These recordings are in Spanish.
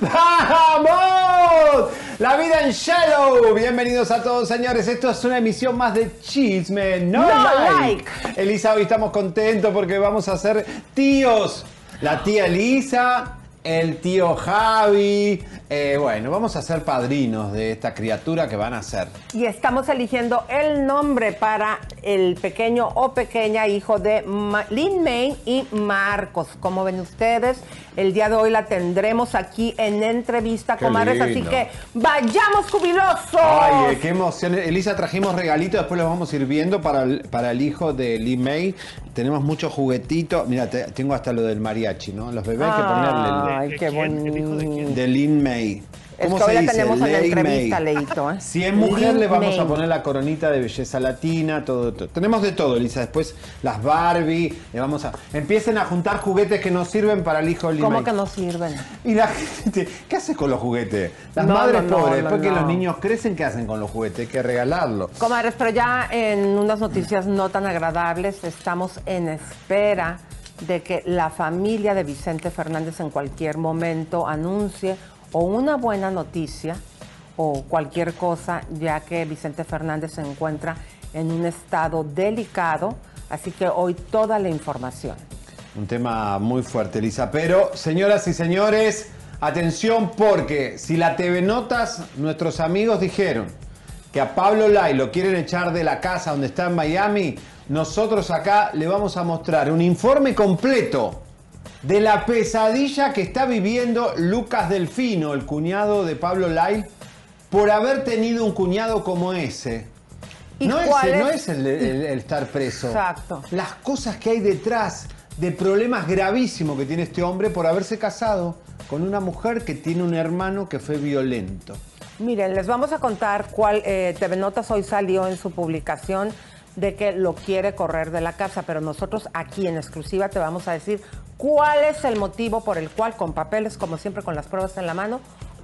¡Vamos! La vida en Shallow. Bienvenidos a todos, señores. Esto es una emisión más de Chisme No, No like. Elisa, hoy estamos contentos porque vamos a ser tíos. La tía Elisa, el tío Javi. Eh, bueno, vamos a ser padrinos de esta criatura que van a ser. Y estamos eligiendo el nombre para el pequeño o pequeña hijo de Ma- Lin May y Marcos. Como ven ustedes, el día de hoy la tendremos aquí en entrevista, Qué comadres. Así que vayamos jubilosos. Ay, eh, qué emoción. Elisa, trajimos regalitos, después los vamos a ir viendo para el, para el hijo de Lee May. Tenemos muchos juguetitos. Mira, te- tengo hasta lo del mariachi, ¿no? Los bebés hay que ponerle Ay, qué bonito. el de Lin May. Es ¿Cómo que hoy se la dice? tenemos en la entrevista, May. Leito. ¿eh? Si es mujer, Lin le vamos May. a poner la coronita de belleza latina, todo, todo. Tenemos de todo, Elisa. Después las Barbie, le vamos a. Empiecen a juntar juguetes que nos sirven para el hijo de ¿Cómo May. que no sirven? Y la gente, ¿qué haces con los juguetes? Las No, madres no, no, pobres, no, después que no. los niños crecen, ¿qué hacen con los juguetes? Hay que regalarlos. Comadres, pero ya en unas noticias no tan agradables, estamos en espera de que la familia de Vicente Fernández en cualquier momento anuncie o una buena noticia o cualquier cosa, ya que Vicente Fernández se encuentra en un estado delicado. Así que hoy toda la información. Un tema muy fuerte, Elisa. Pero, señoras y señores, atención porque si la TV Notas, nuestros amigos dijeron que a Pablo Lai lo quieren echar de la casa donde está en Miami, nosotros acá le vamos a mostrar un informe completo de la pesadilla que está viviendo Lucas Delfino, el cuñado de Pablo Lai, por haber tenido un cuñado como ese. ¿Y no es, cuál el- no es? es el, el- el estar preso. Exacto. Las cosas que hay detrás de problemas gravísimos que tiene este hombre por haberse casado con una mujer que tiene un hermano que fue violento. Miren, les vamos a contar cuál eh, TV Notas hoy salió en su publicación de que lo quiere correr de la casa, pero nosotros aquí en exclusiva te vamos a decir cuál es el motivo por el cual, con papeles, como siempre, con las pruebas en la mano,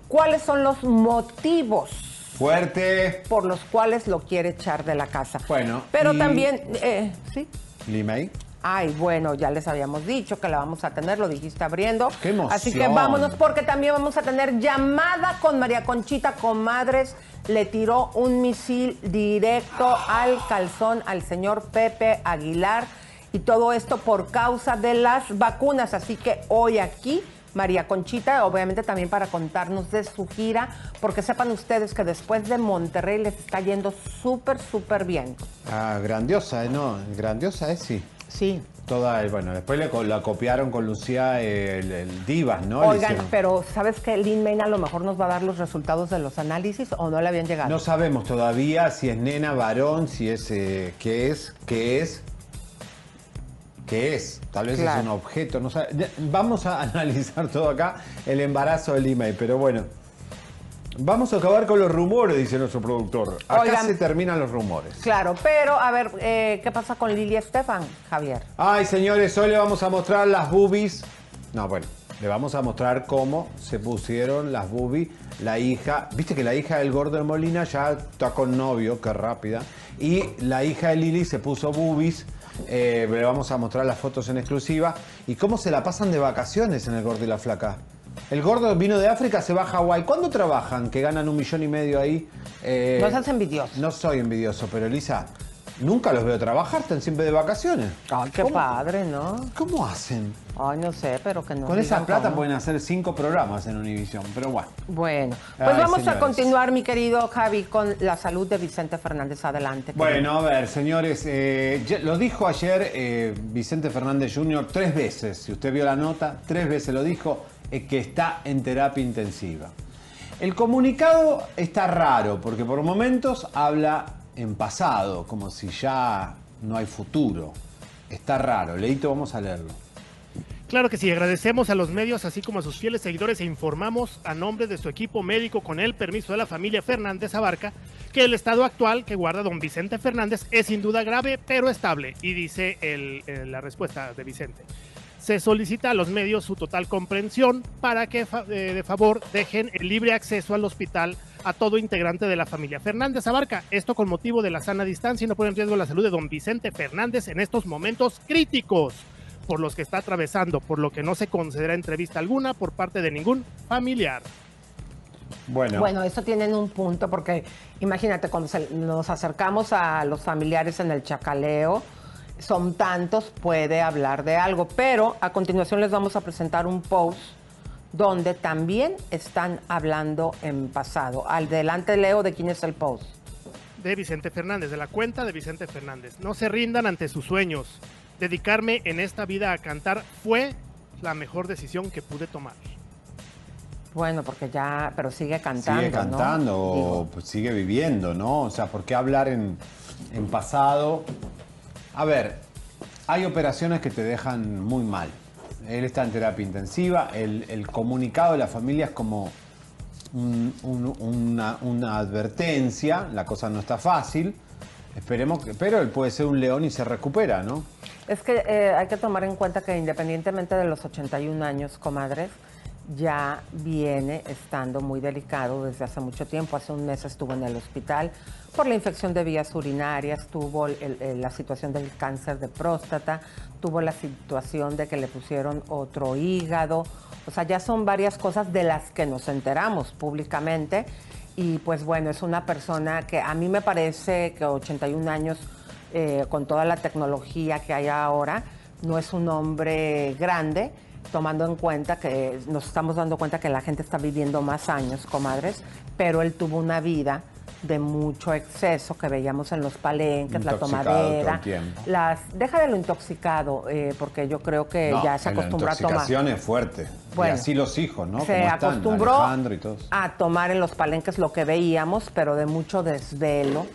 cuáles son los motivos Fuerte. por los cuales lo quiere echar de la casa. Bueno, pero y- también, eh, sí. Limay. Ay, bueno, ya les habíamos dicho que la vamos a tener, lo dijiste abriendo. ¡Qué emoción! Así que vámonos porque también vamos a tener llamada con María Conchita Comadres. Le tiró un misil directo al calzón al señor Pepe Aguilar y todo esto por causa de las vacunas. Así que hoy aquí María Conchita, obviamente también para contarnos de su gira, porque sepan ustedes que después de Monterrey les está yendo súper, súper bien. Ah, grandiosa, ¿eh? ¿no? Grandiosa es, sí. Sí. Toda, eh, bueno, después le la copiaron con Lucía eh, el, el Divas, ¿no? Oigan, pero ¿sabes que Lin May a lo mejor nos va a dar los resultados de los análisis o no le habían llegado? No sabemos todavía si es nena, varón, si es, eh, qué es, qué es, qué es. Tal vez Claro. es un objeto, no sabe- Vamos a analizar todo acá, el embarazo del email, pero bueno. Vamos a acabar con los rumores, dice nuestro productor. Acá Oigan. se terminan los rumores. Claro, pero a ver, eh, ¿qué pasa con Lili Estefan, Javier? Ay, señores, hoy le vamos a mostrar las boobies. No, bueno, le vamos a mostrar cómo se pusieron las boobies. La hija, viste que la hija del gordo de Molina ya está con novio, qué rápida. Y la hija de Lili se puso boobies. Eh, le vamos a mostrar las fotos en exclusiva. Y cómo se la pasan de vacaciones en el gordo y la flaca. El gordo vino de África, se va a Hawái. ¿Cuándo trabajan? Que ganan un millón y medio ahí. Eh, no seas envidioso. No soy envidioso, pero Elisa, nunca los veo trabajar, están siempre de vacaciones. Ay, qué padre, ¿no? ¿Cómo hacen? Ay, no sé, pero que no. Con esa plata pueden hacer cinco programas en Univision, pero bueno. Bueno, pues vamos a continuar, mi querido Javi, con la salud de Vicente Fernández. Adelante. Bueno, a ver, señores, eh, lo dijo ayer eh, Vicente Fernández Jr. tres veces. Si usted vio la nota, tres veces lo dijo, que está en terapia intensiva. El comunicado está raro porque por momentos habla en pasado, como si ya no hay futuro. Está raro. Leito, vamos a leerlo. Claro que sí, agradecemos a los medios así como a sus fieles seguidores e informamos a nombre de su equipo médico con el permiso de la familia Fernández Abarca que el estado actual que guarda don Vicente Fernández es sin duda grave pero estable y dice la respuesta de Vicente. Se solicita a los medios su total comprensión para que eh, de favor dejen el libre acceso al hospital a todo integrante de la familia Fernández Abarca. Esto con motivo de la sana distancia y no pone en riesgo la salud de don Vicente Fernández en estos momentos críticos por los que está atravesando, por lo que no se considera entrevista alguna por parte de ningún familiar. Bueno. bueno, eso tienen un punto porque imagínate cuando nos acercamos a los familiares en el chacaleo, son tantos, puede hablar de algo, pero a continuación les vamos a presentar un post donde también están hablando en pasado. Adelante, Leo, ¿de quién es el post? De Vicente Fernández, de la cuenta de Vicente Fernández. No se rindan ante sus sueños. Dedicarme en esta vida a cantar fue la mejor decisión que pude tomar. Bueno, porque ya, pero sigue cantando. Sigue cantando, o pues sigue viviendo, ¿no? O sea, ¿por qué hablar en, en pasado? A ver, hay operaciones que te dejan muy mal él está en terapia intensiva, el, comunicado de la familia es como una, advertencia, la cosa no está fácil, esperemos que, pero él puede ser un león y se recupera, ¿no? Es que eh, hay que tomar en cuenta que independientemente de los 81 años, comadres, ya viene estando muy delicado desde hace mucho tiempo. Hace un mes estuvo en el hospital por la infección de vías urinarias, tuvo la situación del cáncer de próstata, tuvo la situación de que le pusieron otro hígado. O sea, ya son varias cosas de las que nos enteramos públicamente. Y pues bueno, es una persona que a mí me parece que 81 años, eh, con toda la tecnología que hay ahora, no es un hombre grande, tomando en cuenta que nos estamos dando cuenta que la gente está viviendo más años, comadres, pero él tuvo una vida de mucho exceso que veíamos en los palenques, la tomadera. Las, deja de lo intoxicado, eh, porque yo creo que ya se acostumbró a tomar. La intoxicación es fuerte. y así los hijos, ¿no? Se acostumbró a tomar en los palenques lo que veíamos, pero de mucho desvelo,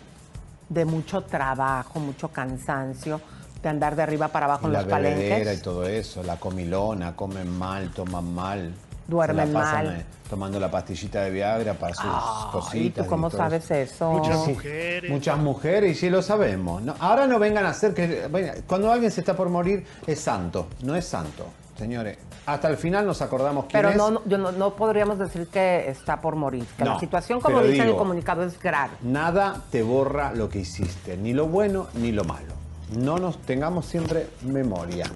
de mucho trabajo, mucho cansancio de andar de arriba para abajo en los palenques. y todo eso, la comilona, comen mal, toman mal. Duermen mal. Eh, tomando la pastillita de Viagra para sus cositas. ¿Y tú cómo sabes eso? Muchas mujeres. Muchas mujeres, y sí lo sabemos. ahora no vengan a hacer que. cuando alguien se está por morir, es santo. No es santo, señores. Hasta el final nos acordamos quién Pero no, no, no, podríamos decir que está por morir. Que la situación, como dice en el comunicado, es grave. Nada te borra lo que hiciste, ni lo bueno ni lo malo. No nos tengamos siempre memoria.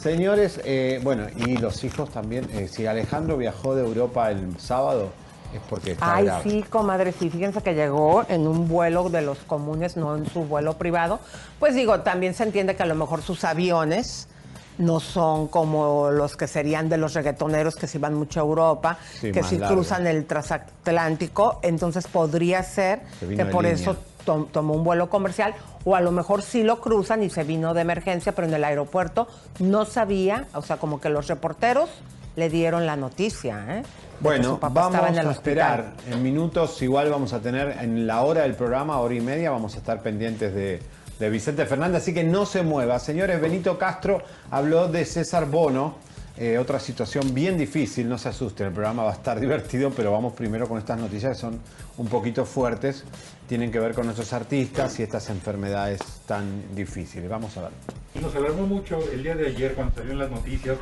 Señores, eh, bueno, y los hijos también. Eh, si Alejandro viajó de Europa el sábado, es porque está Ay, sí, comadre, sí, fíjense que llegó en un vuelo de los comunes, no en su vuelo privado. Pues digo, también se entiende que a lo mejor sus aviones no son como los que serían de los reggaetoneros que se van mucho a Europa, que si cruzan el transatlántico, entonces podría ser que por eso tomó un vuelo comercial o a lo mejor sí lo cruzan y se vino de emergencia, pero en el aeropuerto no sabía, o sea, como que los reporteros le dieron la noticia. ¿eh? Bueno, vamos a esperar. En minutos igual vamos a tener, en la hora del programa, hora y media, vamos a estar pendientes de, de Vicente Fernández, así que no se mueva. Señores, Benito Castro habló de César Bono, eh, otra situación bien difícil, no se asusten, el programa va a estar divertido, pero vamos primero con estas noticias que son un poquito fuertes, tienen que ver con nuestros artistas y estas enfermedades tan difíciles. Vamos a ver. Nos alarmó mucho el día de ayer cuando salieron las noticias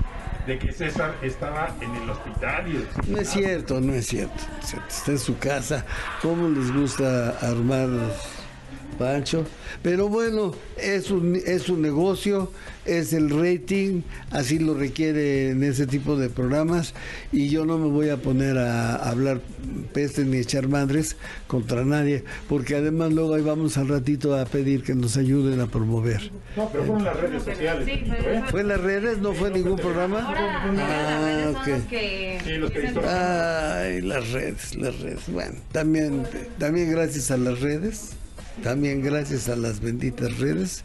de que César estaba en el hospital. Y no es cierto, no es cierto. Está en su casa. ¿Cómo les gusta armar Pancho. Pero bueno, es un, es un negocio, es el rating, así lo requiere en ese tipo de programas. Y yo no me voy a poner a, hablar peste ni echar madres contra nadie, porque además luego ahí vamos al ratito a pedir que nos ayuden a promover. No, pero fueron las redes sociales. ¿eh? ¿Fue en las redes? ¿No fue ningún programa? Ah, ok. Sí, los que distorsionan. Ay, las redes, las redes. Bueno, también, también gracias a las redes, también gracias a las benditas redes,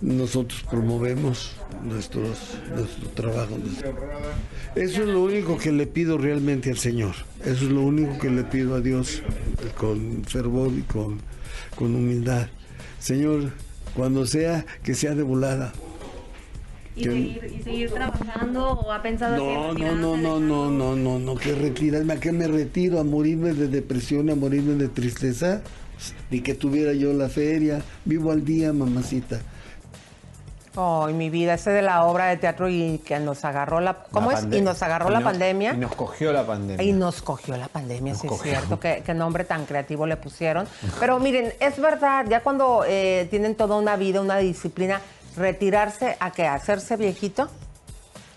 nosotros promovemos nuestros, nuestro trabajo. Eso es lo único que le pido realmente al Señor. Eso es lo único que le pido a Dios con fervor y con, con humildad. Señor, cuando sea, que sea de volada. ¿Y seguir, y seguir trabajando o ha pensado No, así no, no, no, no, no, no, no, que retirarme, ¿a qué me retiro? ¿A morirme de depresión, a morirme de tristeza? Ni que tuviera yo la feria, vivo al día, mamacita. Ay, mi vida, ese de la obra de teatro y que nos agarró la... ¿Cómo La es? Y nos agarró y la nos- pandemia. Y nos cogió la pandemia. Y nos cogió la pandemia, Nos sí cogió. es cierto. Qué, qué nombre tan creativo le pusieron. Pero miren, es verdad, ya cuando eh, tienen toda una vida, una disciplina, retirarse a qué, hacerse viejito.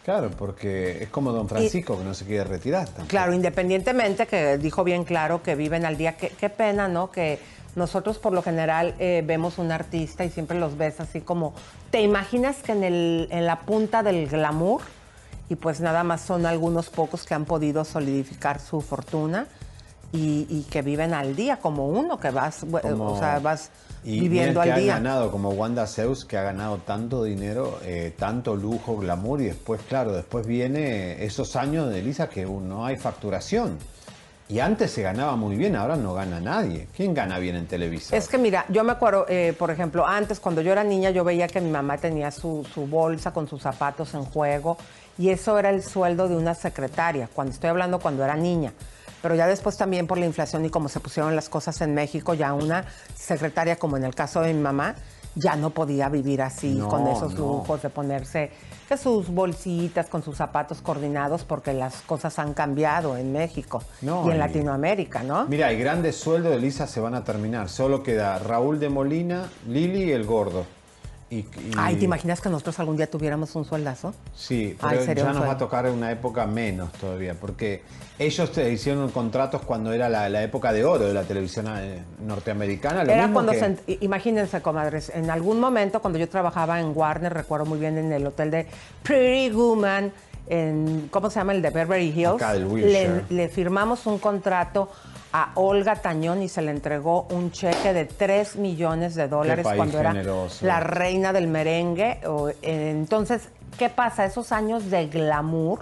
Claro, porque es como Don Francisco que no se quiere retirar. tampoco. Claro, independientemente que dijo bien claro que viven al día. Qué, qué pena, ¿no? Que nosotros por lo general eh, vemos un artista y siempre los ves así como, ¿te imaginas que en, el, en la punta del glamour? Y pues nada más son algunos pocos que han podido solidificar su fortuna y, y que viven al día, como uno que vas, Como- o sea, vas y viviendo al que día. ha ganado como Wanda Zeus, que ha ganado tanto dinero, eh, tanto lujo, glamour, y después, claro, después viene esos años de Elisa que no hay facturación. Y antes se ganaba muy bien, ahora no gana nadie. ¿Quién gana bien en Televisa? Es que mira, yo me acuerdo, eh, por ejemplo, antes cuando yo era niña yo veía que mi mamá tenía su, su bolsa con sus zapatos en juego y eso era el sueldo de una secretaria, cuando estoy hablando cuando era niña. Pero ya después también por la inflación y como se pusieron las cosas en México, ya una secretaria, como en el caso de mi mamá, ya no podía vivir así, No, con esos no. lujos de ponerse que sus bolsitas con sus zapatos coordinados, porque las cosas han cambiado en México No, y en Latinoamérica, ¿no? Mira, y grandes sueldos de Elisa se van a terminar. Solo queda Raúl de Molina, Lili y el gordo. Y, y- Ay, ¿te imaginas que nosotros algún día tuviéramos un sueldazo? Sí, Ay, pero ya nos va a tocar una época menos todavía, porque ellos te hicieron contratos cuando era la, la época de oro de la televisión eh, norteamericana. lo Era mismo cuando que- se, imagínense, comadres, en algún momento cuando yo trabajaba en Warner, recuerdo muy bien en el hotel de Pretty Woman, en, ¿cómo se llama? El de Beverly Hills. Le, firmamos un contrato a Olga Tañón y se le entregó un cheque de 3 millones de dólares cuando era la reina del merengue. Eh, entonces, ¿qué pasa? Esos años de glamour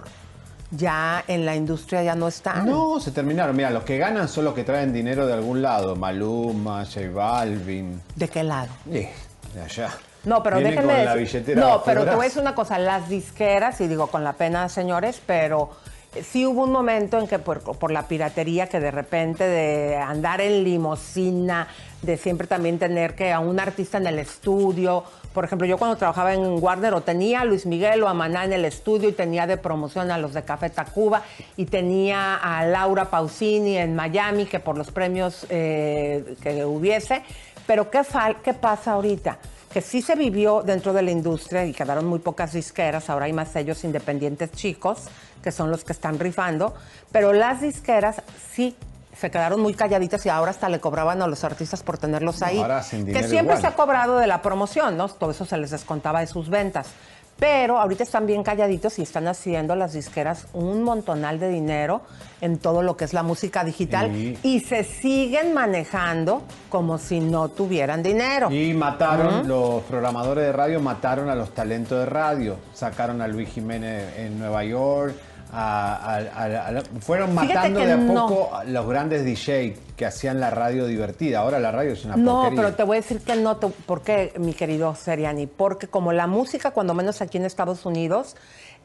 ya en la industria ya no están. No, se terminaron. Mira, los que ganan son los que traen dinero de algún lado. Maluma, J Balvin. ¿De qué lado? Eh, de allá. No, pero Vienen déjenme con la decir- billetera No, pero te voy a brazo. decir una cosa, las disqueras, y digo con la pena, señores, pero eh, sí hubo un momento en que por, por la piratería que de repente de andar en limosina, de siempre también tener que a un artista en el estudio, por ejemplo, yo cuando trabajaba en Warner o tenía a Luis Miguel o a Maná en el estudio y tenía de promoción a los de Café Tacuba y tenía a Laura Pausini en Miami que por los premios eh, que hubiese, pero ¿qué, fal- ¿qué pasa ahorita? Que sí se vivió dentro de la industria y quedaron muy pocas disqueras, ahora hay más sellos independientes chicos, que son los que están rifando, pero las disqueras sí se quedaron muy calladitas y ahora hasta le cobraban a los artistas por tenerlos ahí. ahora que siempre igual. se ha cobrado de la promoción, ¿no? Todo eso se les descontaba de sus ventas. Pero ahorita están bien calladitos y están haciendo las disqueras un montonal de dinero en todo lo que es la música digital Y- y se siguen manejando como si no tuvieran dinero. Y mataron, los programadores de radio mataron a los talentos de radio. Sacaron a Luis Jiménez en Nueva York. A- a- a- a- fueron matando de a poco los grandes DJ que hacían la radio divertida. Ahora la radio es una No, porquería. pero te voy a decir que no. te- ¿Por qué, mi querido Seriani? Porque como la música, cuando menos aquí en Estados Unidos,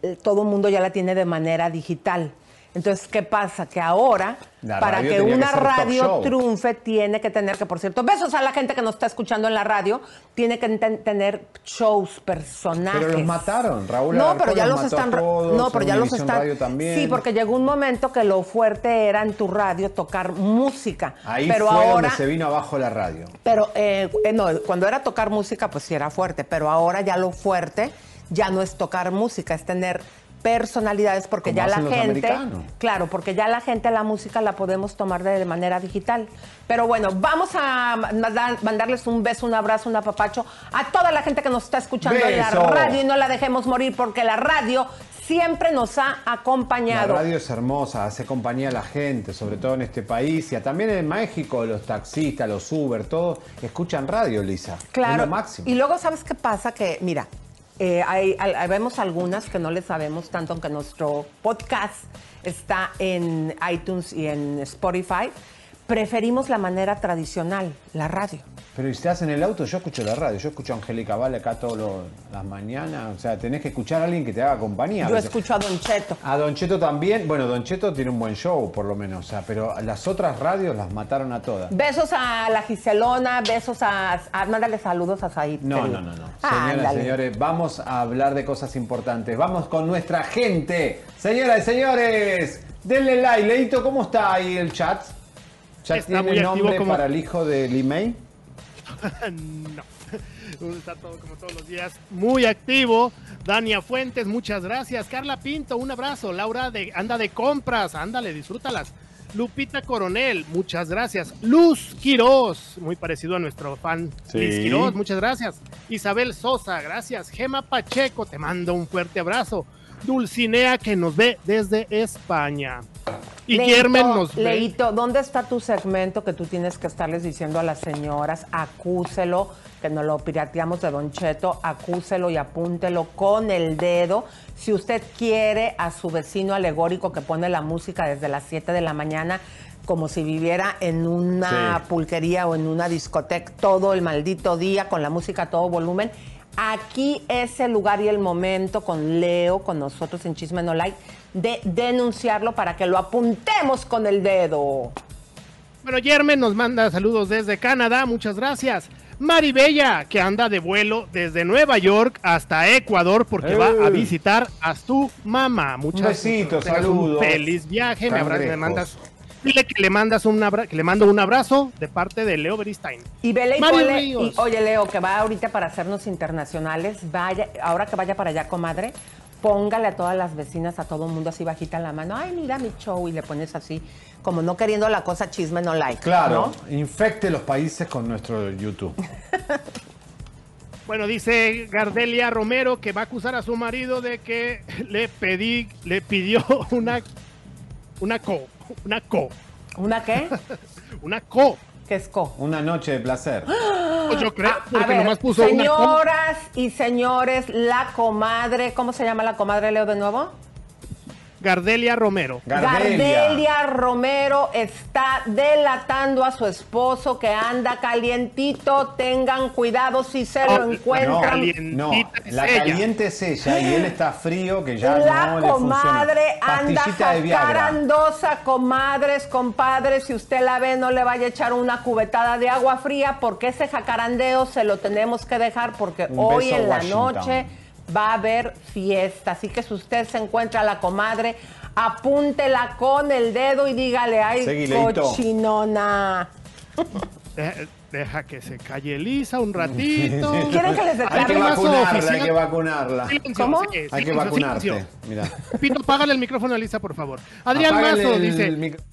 eh, todo el mundo ya la tiene de manera digital. Entonces, ¿qué pasa? Que ahora, La para que una radio triunfe, tiene que tener, que por cierto, besos a la gente que nos está escuchando en la radio, tiene que ten- tener shows, personajes. Pero los mataron, Raúl No, pero ya los los están. todos, no, pero ya los están. Radio también. Sí, porque llegó un momento que lo fuerte era en tu radio tocar música. Ahí pero fue ahora, donde se vino abajo la radio. pero eh, eh, no, cuando era tocar música, pues sí era fuerte, pero ahora ya lo fuerte ya no es tocar música, es tener personalidades porque Como ya la gente, claro, porque ya la gente la música la podemos tomar de manera digital. Pero bueno, vamos a mandar- mandarles un beso, un abrazo, un apapacho a toda la gente que nos está escuchando en la radio y no la dejemos morir porque la radio siempre nos ha La acompañado. radio es hermosa, hace compañía a la gente, sobre todo en este país y también en México, los taxistas, los Uber, todos escuchan radio, Lisa. Claro. Es lo máximo. Y luego, ¿sabes qué pasa? Que, mira, eh, hay, vemos algunas que no le sabemos tanto, aunque nuestro podcast está en iTunes y en Spotify. Preferimos la manera tradicional, la radio. Pero si estás en el auto, yo escucho la radio, yo escucho a Angélica Vale acá todas las mañanas, o sea, tenés que escuchar a alguien que te haga compañía. Yo escucho a Don Cheto. A Don Cheto también, bueno, Don Cheto tiene un buen show, por lo menos, o sea, pero las otras radios las mataron a todas. Besos a la Giselona, besos a... a mándale saludos a Said. No, no, no, no. Ah, Señoras y señores, vamos a hablar de cosas importantes. Vamos con nuestra gente. Señoras y señores, denle like. Leito, ¿cómo está ahí el chat? ¿Ya Está muy tiene nombre como- para el hijo de Limei? no. Está todo como todos los días. Muy activo. Dania Fuentes, muchas gracias. Carla Pinto, un abrazo. Laura de, anda de compras, ándale, disfrútalas. Lupita Coronel, muchas gracias. Luz Quiroz, muy parecido a nuestro fan Sí. Luis Quiroz, muchas gracias. Isabel Sosa, gracias. Gema Pacheco, te mando un fuerte abrazo. Dulcinea que nos ve desde España. Y Leito, Germen nos ve. Leito, ¿dónde está tu segmento que tú tienes que estarles diciendo a las señoras? Acúselo, que nos lo pirateamos de Don Cheto, acúselo y apúntelo con el dedo. Si usted quiere a su vecino alegórico que pone la música desde las 7 de la mañana, como si viviera en una Sí. pulquería o en una discoteca todo el maldito día con la música a todo volumen. Aquí es el lugar y el momento con Leo, con nosotros en Chisme No Like, de denunciarlo para que lo apuntemos con el dedo. Bueno, Germen nos manda saludos desde Canadá, muchas gracias. Maribella, que anda de vuelo desde Nueva York hasta Ecuador porque va a ¡Eh! visitar a su mamá. Muchas Un besito, saludos. Un feliz viaje, me, abra- me mandas. Dile que le mandas un abra- que le mando un abrazo de parte de Leo Beristain. Y vele y ponle- y, oye Leo, que va ahorita para hacernos internacionales, vaya, ahora que vaya para allá, comadre, póngale a todas las vecinas, a todo el mundo así bajita la mano, ay, mira mi show, y le pones así, como no queriendo la cosa chisme no like. Claro, ¿no? infecte los países con nuestro YouTube. Bueno, dice Gardelia Romero que va a acusar a su marido de que le pedí, le pidió una, una co, una co, ¿Una qué? una co. ¿Qué es co? Una noche de placer. Pues yo creo, A- a porque ver, nomás puso una señoras y señores, la comadre, ¿cómo se llama la comadre Leo de nuevo? Gardelia Romero. Gardelia. Gardelia Romero está delatando a su esposo que anda calientito. Tengan cuidado si se lo No, No, encuentran. no, la ella. caliente es ella y él está frío que ya la no le comadre funciona. anda jacarandosa, comadres, compadres. Si usted la ve, no le vaya a echar una cubetada de agua fría porque ese jacarandeo se lo tenemos que dejar porque Un hoy en la Washington. noche va a haber fiesta. Así que si usted se encuentra a la comadre, apúntela con el dedo y dígale, ay, cochinona. Deja, deja que se calle Lisa un ratito. ¿Quieren que les Hay declare? que vacunarla, hay que vacunarla. Silencio, ¿Cómo? sí, Hay que silencio, vacunarte. silencio. Mira. Pito, apágale el micrófono a Lisa, por favor. Adrián Apágale Mazo el dice, micro-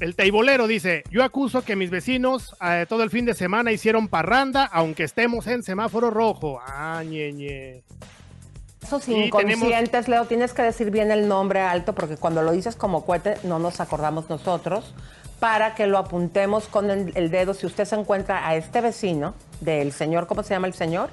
el teibolero dice, yo acuso que mis vecinos eh, todo el fin de semana hicieron parranda, aunque estemos en semáforo rojo. Ah, ñe, ñe. Esos inconscientes, Leo, tienes que decir bien el nombre alto porque cuando lo dices como cohete no nos acordamos nosotros para que lo apuntemos con el, el dedo. Si usted se encuentra a este vecino del señor, ¿cómo se llama el señor?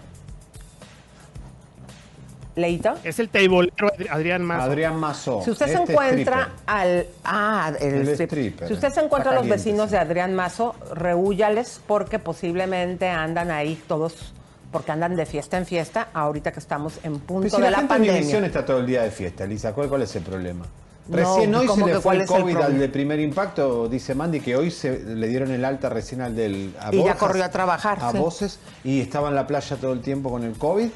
Leito. Es el Adri- Adrián Mazo. Adrián Mazó. Si usted se este encuentra stripper. al. Ah, el, El strip. stripper. Si usted se encuentra a los vecinos de Adrián Mazo, rehúyales porque posiblemente andan ahí todos, porque andan de fiesta en fiesta, ahorita que estamos en Pero punto si de la la gente en pandemia. Univisión está todo el día de fiesta, Lisa, ¿cuál, cuál es el problema? Recién No, hoy se ¿cómo le fue el COVID al de primer impacto, dice Mandy, que hoy se le dieron el alta recién al del a Y ya Borjas, corrió a trabajar, A sí. voces y estaba en la playa todo el tiempo con el COVID.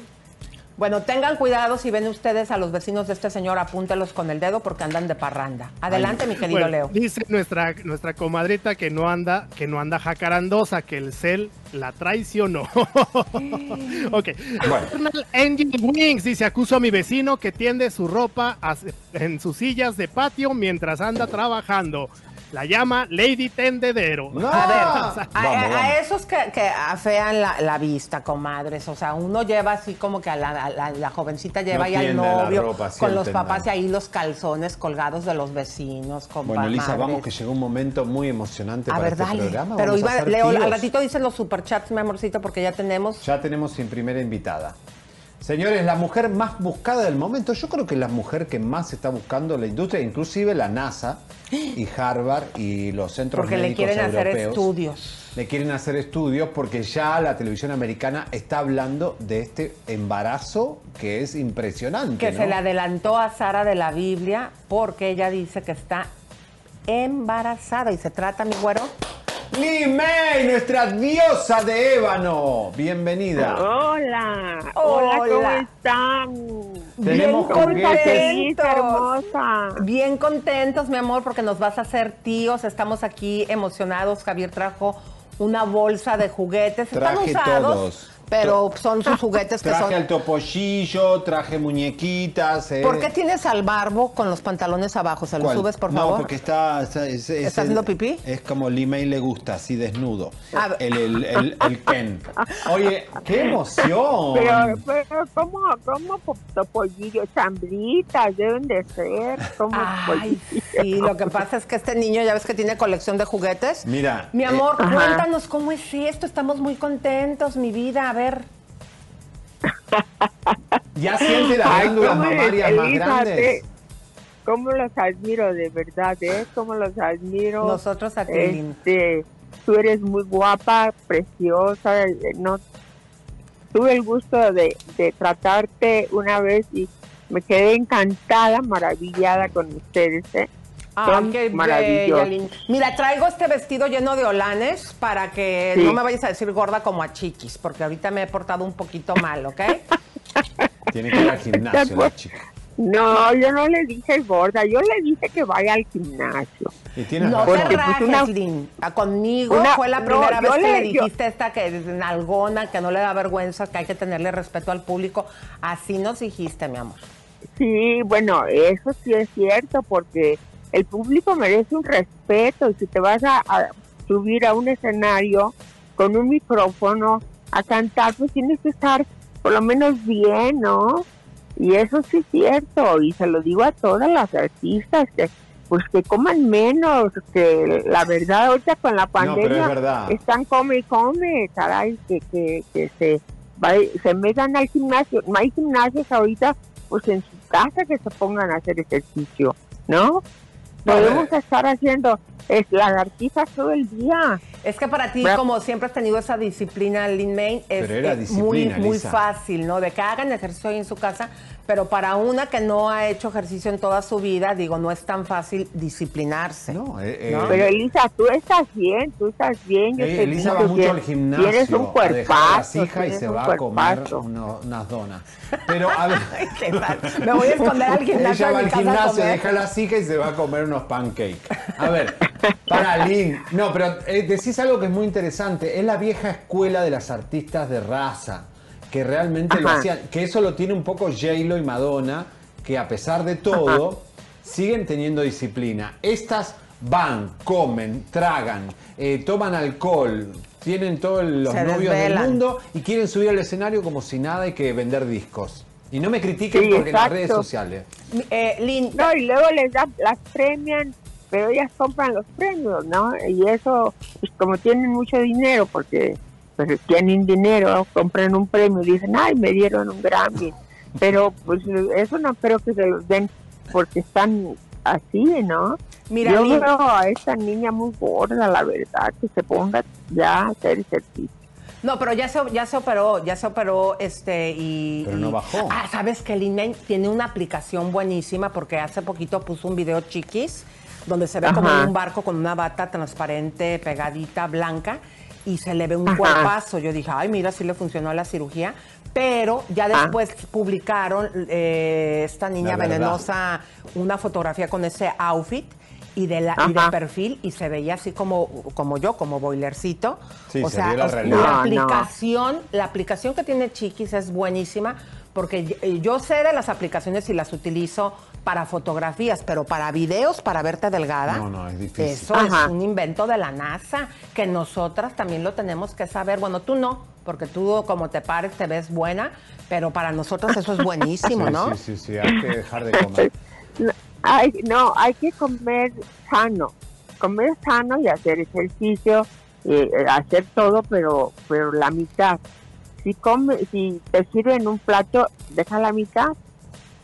Bueno, tengan cuidado si ven ustedes a los vecinos de este señor, apúntelos con el dedo porque andan de parranda. Adelante, mi querido Bueno, Leo. Dice nuestra, nuestra comadrita que no anda, que no anda jacarandosa, que el cel la traicionó. ok. Angel Wings dice, acuso a mi vecino que tiende su ropa en sus sillas de patio mientras anda trabajando. La llama Lady Tendedero. No. A ver, Vamos, a, a- a vamos. esos que, que afean la, la vista, comadres, o sea, uno lleva así como que a la, a la- la jovencita lleva No ahí al novio ropa con los papás y ahí los calzones colgados de los vecinos, Bueno, Elisa, comadres. vamos que llegó un momento muy emocionante A para ver, este dale. programa. Pero iba, Leo, tíos. al ratito dicen los superchats, mi amorcito, porque ya tenemos. Ya tenemos sin primera invitada. Señores, la mujer más buscada del momento, yo creo que la mujer que más está buscando la industria, inclusive la NASA y Harvard y los centros Porque le médicos quieren hacer estudios. Le quieren hacer estudios porque ya la televisión americana está hablando de este embarazo que es impresionante. Que ¿no? se le adelantó a Sara de la Biblia porque ella dice que está embarazada y se trata, mi güero. May, nuestra diosa de ébano. Bienvenida. Hola, Hola. hola, ¿cómo están? Tenemos Bien juguetes. Contentos. hermosa. Bien contentos, mi amor, porque nos vas a hacer tíos. Estamos aquí emocionados. Javier trajo una bolsa de juguetes. Están Traje usados, todos. Pero son sus juguetes que Traje son. al topollillo, traje muñequitas. eh. ¿Por qué tienes al barbo con los pantalones abajo? ¿Se los ¿Cuál? subes, por no, favor? porque está. está, es- es ¿Está el- haciendo pipí? Es como Lee May le gusta, así desnudo. A ver. El, el, el, el Ken. Oye, qué emoción. Pero, pero, ¿cómo, cómo po- topollillo? Chambritas deben de ser. ¿Cómo Ay, sí, lo que pasa es que este niño ya ves que tiene colección de juguetes. Mira, Mi eh, amor, Ajá. cuéntanos cómo es esto. Estamos muy contentos, mi vida. Ver. ya siente cómo eres, mamarias más te- ¿Cómo los admiro, de verdad, eh? ¿Cómo los admiro? Nosotros a. Este, tú eres muy guapa, preciosa, eh, no tuve el gusto de, de tratarte una vez y me quedé encantada, maravillada con ustedes, ¿eh? Ay, Son qué bella. Mira, traigo este vestido lleno de olanes para que Sí. no me vayas a decir gorda como a chiquis, porque ahorita me he portado un poquito mal, ¿ok? Tiene que ir al gimnasio la chica. No, yo no le dije gorda, yo le dije que vaya al gimnasio. Y tienes No te pues, rajes, una- Lin. Ah, Conmigo una- fue la primera vez que le- le yo- dijiste esta que es nalgona, que no le da vergüenza, que hay que tenerle respeto al público. Así nos dijiste, mi amor. Sí, bueno, eso sí es cierto, porque el público merece un respeto y si te vas a, a subir a un escenario con un micrófono a cantar, pues tienes que estar por lo menos bien, ¿no? Y eso sí es cierto, y se lo digo a todas las artistas, que pues que coman menos, que la verdad ahorita con la No, pandemia es están come y come, caray, que, que, que se, vay- se metan al gimnasio. No hay gimnasios ahorita, pues en su casa que se pongan a hacer ejercicio, ¿no? Podemos estar haciendo es, lagartijas todo el día. Es que para ti, como siempre has tenido esa disciplina, Lin May, es eh, muy, muy fácil, ¿no? De que hagan ejercicio ahí en su casa, pero para una que no ha hecho ejercicio en toda su vida, digo, no es tan fácil disciplinarse. No, eh, ¿No? eh, Pero Elisa, tú estás bien, tú estás bien. Yo Eh, Elisa va mucho que al gimnasio Tienes un a a cuerpazo. hijas y se va a comer uno- unas donas. Pero a ver, ¿Qué tal? Me voy a esconder al gimnasio ella va al a gimnasio, deja a las hijas y se va a comer unos pancakes. A ver, para Lynn. No, pero eh, decís algo que es muy interesante. Es la vieja escuela de las artistas de raza que realmente lo Ajá. hacían. Que eso lo tiene un poco J-Lo y Madonna, que a pesar de todo siguen teniendo disciplina. Estas van, comen, tragan, eh, toman alcohol, tienen todos los Se novios del mundo y quieren subir al escenario como si nada hay que vender discos. Y no me critiquen Sí, porque en las redes sociales. Eh, Lin, No, y luego les da, las premian, pero ellas compran los premios, ¿no? Y eso, pues como tienen mucho dinero, porque pues tienen dinero, compran un premio y dicen, ay, me dieron un Grammy. Pero pues eso no creo que se los den porque están así, ¿no? Mira, Yo Lin, veo a esta niña muy gorda, la verdad, que se ponga ya a hacer ejercicio. No, pero ya se, ya se operó, ya se operó, este, y... Pero no y- bajó. Ah, ¿sabes que Lin May tiene una aplicación buenísima? Porque hace poquito puso un video chiquis, donde se ve como Ajá. un barco con una bata transparente, pegadita, blanca, y se le ve un Ajá. cuerpazo. Yo dije, ay, mira, sí le funcionó la cirugía. Pero ya Ah. después publicaron eh, esta niña venenosa una fotografía con ese outfit y de, la, y de perfil y se veía así como, como yo, como boilercito. Sí, o se sea, la o sea, realidad. la No, no. aplicación, la aplicación que tiene Chiquis es buenísima porque yo sé de las aplicaciones y las utilizo para fotografías, pero para videos, para verte delgada. No, no, es difícil. Eso Ajá. es un invento de la NASA que nosotras también lo tenemos que saber. Bueno, tú no, porque tú como te pares te ves buena, pero para nosotros eso es buenísimo, Sí, ¿no? sí, sí, sí, hay que dejar de comer. No, hay, no, hay que comer sano, comer sano y hacer ejercicio, eh, eh, hacer todo, pero, pero la mitad. Si come, si te sirven un plato, deja la mitad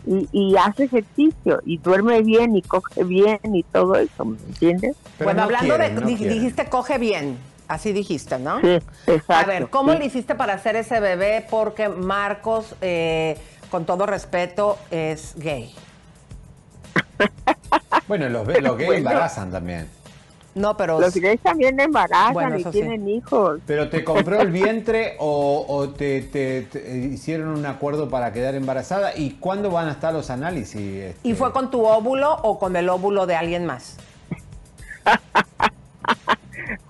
y, y haz ejercicio y duerme bien y coge bien y todo eso, ¿me entiendes? Pero bueno, no hablando quieren, de, no di- quieren. dijiste coge bien, así dijiste, ¿no? Sí, exacto. A ver, ¿cómo sí. le hiciste para hacer ese bebé? Porque Marcos, eh, con todo respeto, es gay. Bueno, los, los gays Bueno. embarazan también. No, pero Los gays también embarazan Bueno, y sí. tienen hijos. ¿Pero te compró el vientre o, o te, te- te hicieron un acuerdo para quedar embarazada? ¿Y cuándo van a estar los análisis? este? ¿y fue con tu óvulo o con el óvulo de alguien más?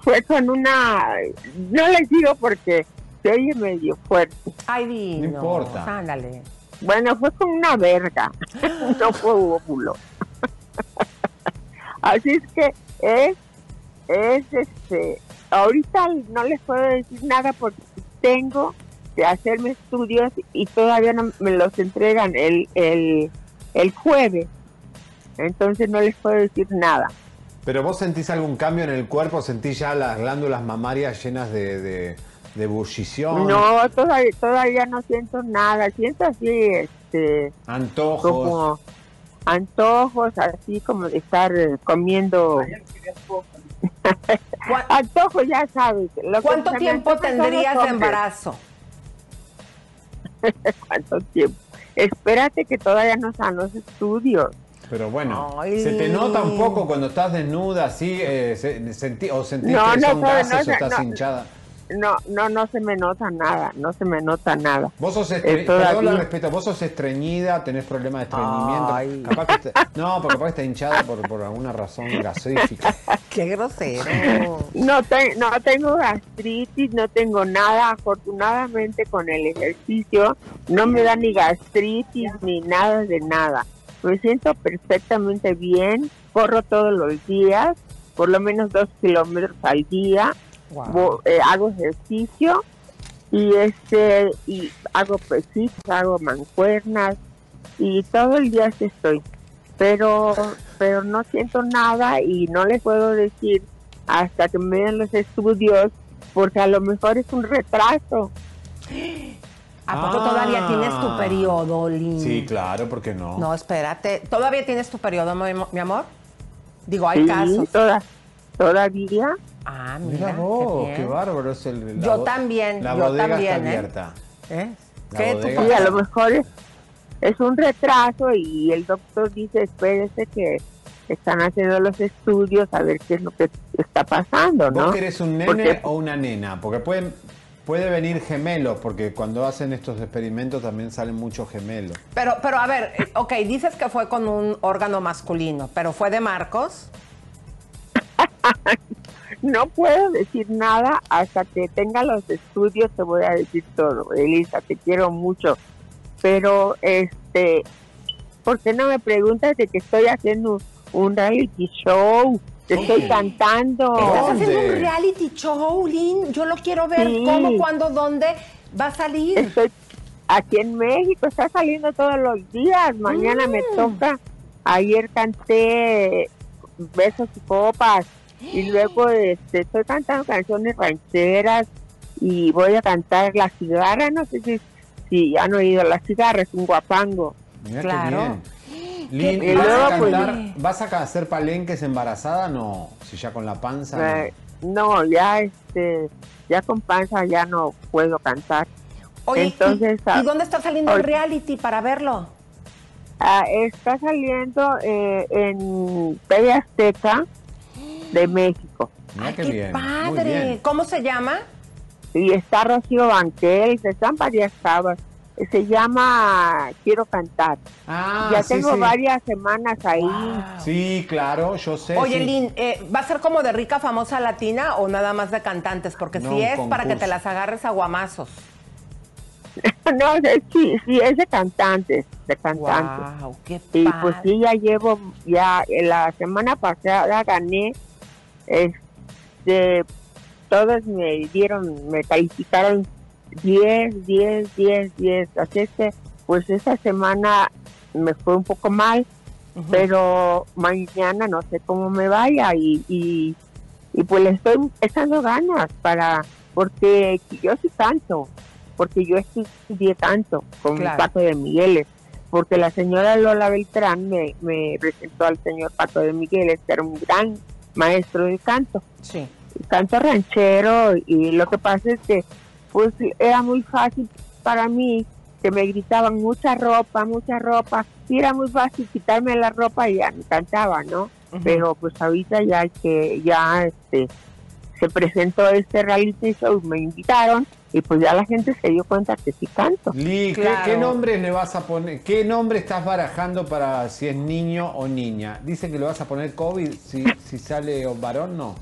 Fue con una... No les digo porque se oye medio fuerte. Ay, Dino. No importa. Ándale. Bueno, fue con una verga, no fue óvulo. Así es que es, es este, ahorita no les puedo decir nada porque tengo que hacerme estudios y todavía no me los entregan el, el, el jueves. Entonces no les puedo decir nada. ¿Pero vos sentís algún cambio en el cuerpo? ¿Sentís ya las glándulas mamarias llenas de, de, de ebullición? No, todavía, todavía no siento nada. Siento así, este, Antojos. como antojos, así como de estar comiendo. ¿Cuá- Antojos, ya sabes. lo que ¿Cuánto me tiempo tendrías de embarazo? ¿Cuánto tiempo? Espérate que todavía no están los estudios. Pero bueno, Ay. ¿se te nota un poco cuando estás desnuda así? eh, se- sentí- ¿O sentís No, que no, son no, gases no, o estás no. hinchada? No, no, no se me nota nada, no se me nota nada. Vos sos Eh, estre... todavía. Respeto, vos sos estreñida, tenés problemas de estreñimiento. Ay. Capaz que está- No, porque capaz que está hinchada por, por alguna razón gasífica. Qué grosero. No, te- no tengo gastritis, no tengo nada. Afortunadamente con el ejercicio no me da ni gastritis ni nada de nada. Me siento perfectamente bien, corro todos los días, por lo menos dos kilómetros al día, Wow. Eh, hago ejercicio y este y hago pesitos, hago mancuernas y todo el día así estoy. Pero pero no siento nada y no les puedo decir hasta que me den los estudios porque a lo mejor es un retraso. ¿A poco Ah. todavía tienes tu periodo, Lin? Sí, claro, ¿por qué no? No, espérate. ¿Todavía tienes tu periodo, mi, mi amor? Digo, hay Sí, casos. toda- todavía Ah, mira, Mira vos, qué bárbaro es el. la Yo también, La yo bodega también, está ¿eh? abierta. ¿Eh? La ¿Qué? ¿Tú bodega. Sí, a lo mejor es, es un retraso y el doctor dice, espérese que están haciendo los estudios a ver qué es lo que está pasando, ¿no? ¿Vos querés un nene Porque- o una nena? Porque pueden, puede venir gemelos, porque cuando hacen estos experimentos también salen muchos gemelos. Pero, pero a ver, eh, ok, dices que fue con un órgano masculino, pero fue de Marcos. No puedo decir nada hasta que tenga los estudios, te voy a decir todo. Elisa, te quiero mucho. Pero, este, ¿por qué no me preguntas de que estoy haciendo un reality show? Que estoy cantando. Estás haciendo un reality show, Lin. Yo lo quiero ver. Sí. ¿Cómo, cuándo, dónde va a salir? Estoy aquí en México, está saliendo todos los días. Mañana me Mm. toca. Ayer canté Besos y Copas. Y luego este, estoy cantando canciones rancheras. Y voy a cantar La Cigarra. No sé si, si han oído La Cigarra, es un guapango. Mirá Claro. qué bien. Lin, Y ¿vas, a luego, pues, cantar, ¿vas a hacer palenques embarazada? No, si ya con la panza. no. Eh, no, ya este, ya con panza ya no puedo cantar. Oye, Entonces, ¿y, ah, y dónde está saliendo el reality para verlo? Ah, está saliendo eh, en TV Azteca de México. Mira qué, ¡Qué bien. Padre! bien. ¿Cómo se llama? Y está Rocío Banquel, están varias chavas. Se llama Quiero Cantar. Ah, ya sí, tengo sí. varias semanas ahí. Sí, claro, yo sé. Oye, sí. Lin, eh, ¿va a ser como de rica famosa latina o nada más de cantantes? Porque No, si es para que te las agarres a guamazos. no, es- sí, sí, es de cantantes, de cantantes. ¡Wow! ¡Qué Y padre! pues sí, ya llevo, ya en la semana pasada gané, este, todos me dieron, me calificaron 10, 10, 10, 10. Así es que, pues esta semana me fue un poco mal, pero mañana no sé cómo me vaya y, y, y pues le estoy echando ganas para, porque yo sí canto, porque yo estudié canto con Claro. Pato de Migueles, porque la señora Lola Beltrán me, me presentó al señor Pato de Migueles, que era un gran maestro de canto, Sí. canto ranchero, y lo que pasa es que pues era muy fácil para mí que me gritaban mucha ropa, mucha ropa, y era muy fácil quitarme la ropa y ya me cantaba, ¿no? Pero pues ahorita ya que ya este se presentó este reality show, me invitaron y pues ya la gente se dio cuenta que sí canto. Lee, ¿qué, Claro. qué nombres le vas a poner? ¿Qué nombre estás barajando para si es niño o niña? Dice que le vas a poner COVID si, si sale o varón, no.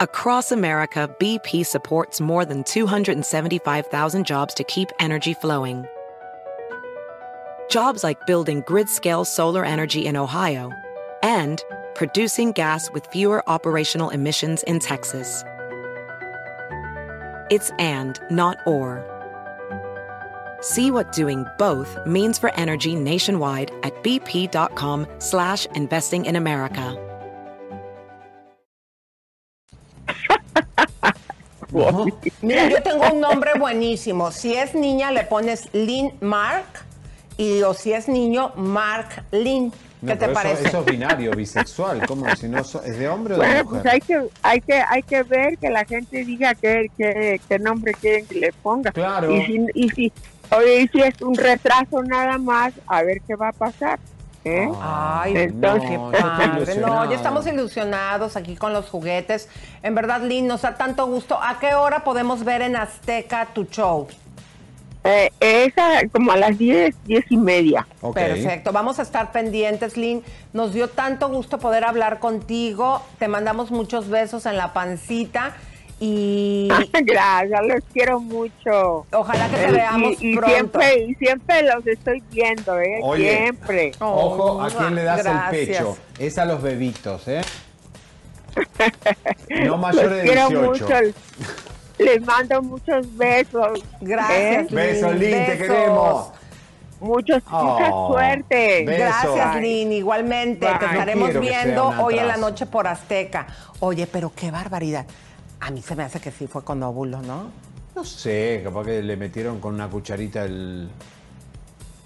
Across America, BP supports more than 275,000 jobs to keep energy flowing. Jobs like building grid scale solar energy in Ohio and producing gas with fewer operational emissions in Texas. It's and, not or. See what doing both means for energy nationwide at bp.com slash investing in America. Mira, yo tengo un nombre buenísimo. Si es niña, le pones Lynn Mark. Y o si es niño, Mark Lynn. ¿Qué te eso- parece? Eso, es binario, bisexual. ¿Cómo? Si no, so- ¿Es de hombre o de Bueno, mujer? pues hay que, hay que, hay que ver que la gente diga qué, qué, qué nombre quieren que le ponga. Claro. Y si, y si, oye, y si es un retraso nada más, a ver qué va a pasar. ¿eh? Ay, Entonces, no, padre. No, ya estamos ilusionados aquí con los juguetes. En verdad, Lynn, nos da tanto gusto. ¿A qué hora podemos ver en Azteca tu show? Eh, esa como a las 10, 10 y media. Perfecto, vamos a estar pendientes, Lynn. Nos dio tanto gusto poder hablar contigo. Te mandamos muchos besos en la pancita y Gracias, los quiero mucho. ojalá que te Eh, veamos y, y pronto. siempre, y siempre los estoy viendo, ¿eh? Oye. Siempre. Ojo, ¿a Oh, quién le das gracias. el pecho? Es a los bebitos, ¿eh? No Los mayores de quiero 18. mucho. Les mando muchos besos. Gracias, ¿eh? Besos, Lynn, te Besos. queremos. Muchos, Oh, mucha suerte. besos. Gracias, Bye. Lynn. Igualmente, Bye. te estaremos viendo hoy en la noche por Azteca. Oye, pero qué barbaridad. A mí se me hace que sí fue con óvulo, ¿no? No sé, capaz que le metieron con una cucharita el...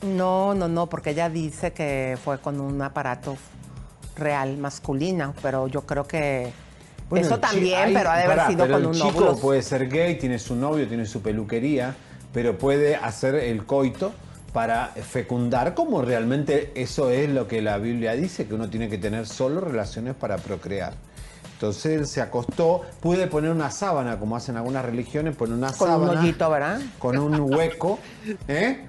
No, no, no, porque ella dice que fue con un aparato real masculino, pero yo creo que Bueno, eso también, pero ha de haber pará, sido pero con el un chico puede ser gay, tiene su novio, tiene su peluquería, pero puede hacer el coito para fecundar, como realmente eso es lo que la Biblia dice, que uno tiene que tener solo relaciones para procrear. Entonces él se acostó, puede poner una sábana, como hacen algunas religiones, poner una Con un sábana hoyito, ¿verdad? con un hueco, ¿eh?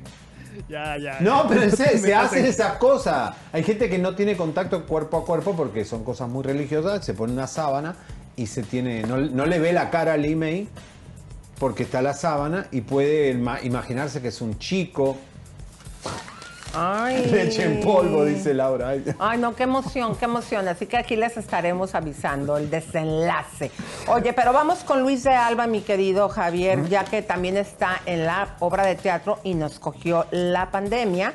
Ya, ya. No, ya. pero se hacen esas cosas. Hay gente que no tiene contacto cuerpo a cuerpo porque son cosas muy religiosas, se pone una sábana y se tiene, no, no le ve la cara al email porque está la sábana y puede ma- imaginarse que es un chico. Ay. Leche en polvo, dice Laura. Ay. Ay, no, qué emoción, qué emoción. Así que aquí les estaremos avisando el desenlace. Oye, pero vamos con Luis de Alba, mi querido Javier, ya que también está en la obra de teatro y nos cogió la pandemia.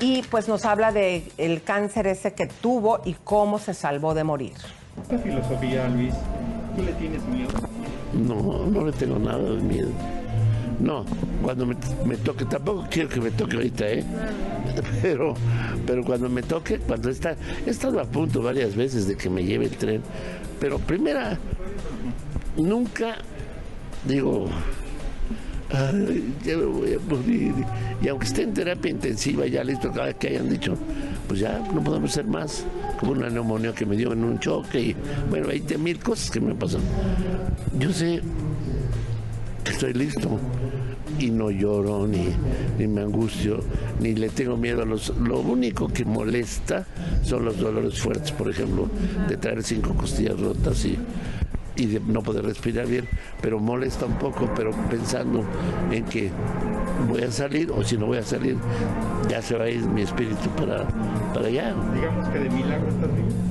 Y pues nos habla de el cáncer ese que tuvo y cómo se salvó de morir. Esta filosofía, Luis, ¿tú le tienes miedo? No, no le tengo nada de miedo. No, cuando me, toque, tampoco quiero que me toque ahorita, ¿eh? Pero, pero cuando me toque, cuando está, he estado a punto varias veces de que me lleve el tren, pero primera, nunca digo, "Ay, ya voy a morir. Y aunque esté en terapia intensiva, ya listo, cada vez que hayan dicho, pues ya no podemos hacer más. Como una neumonía que me dio en un choque y, bueno, 20 mil cosas que me pasan. Yo sé estoy listo y no lloro, ni, ni me angustio, ni le tengo miedo a los... Lo único que molesta son los dolores fuertes, por ejemplo, de traer cinco costillas rotas y, y de no poder respirar bien, pero molesta un poco, pero pensando en que voy a salir o si no voy a salir, ya se va a ir mi espíritu para, para allá. Digamos que de milagro vivo.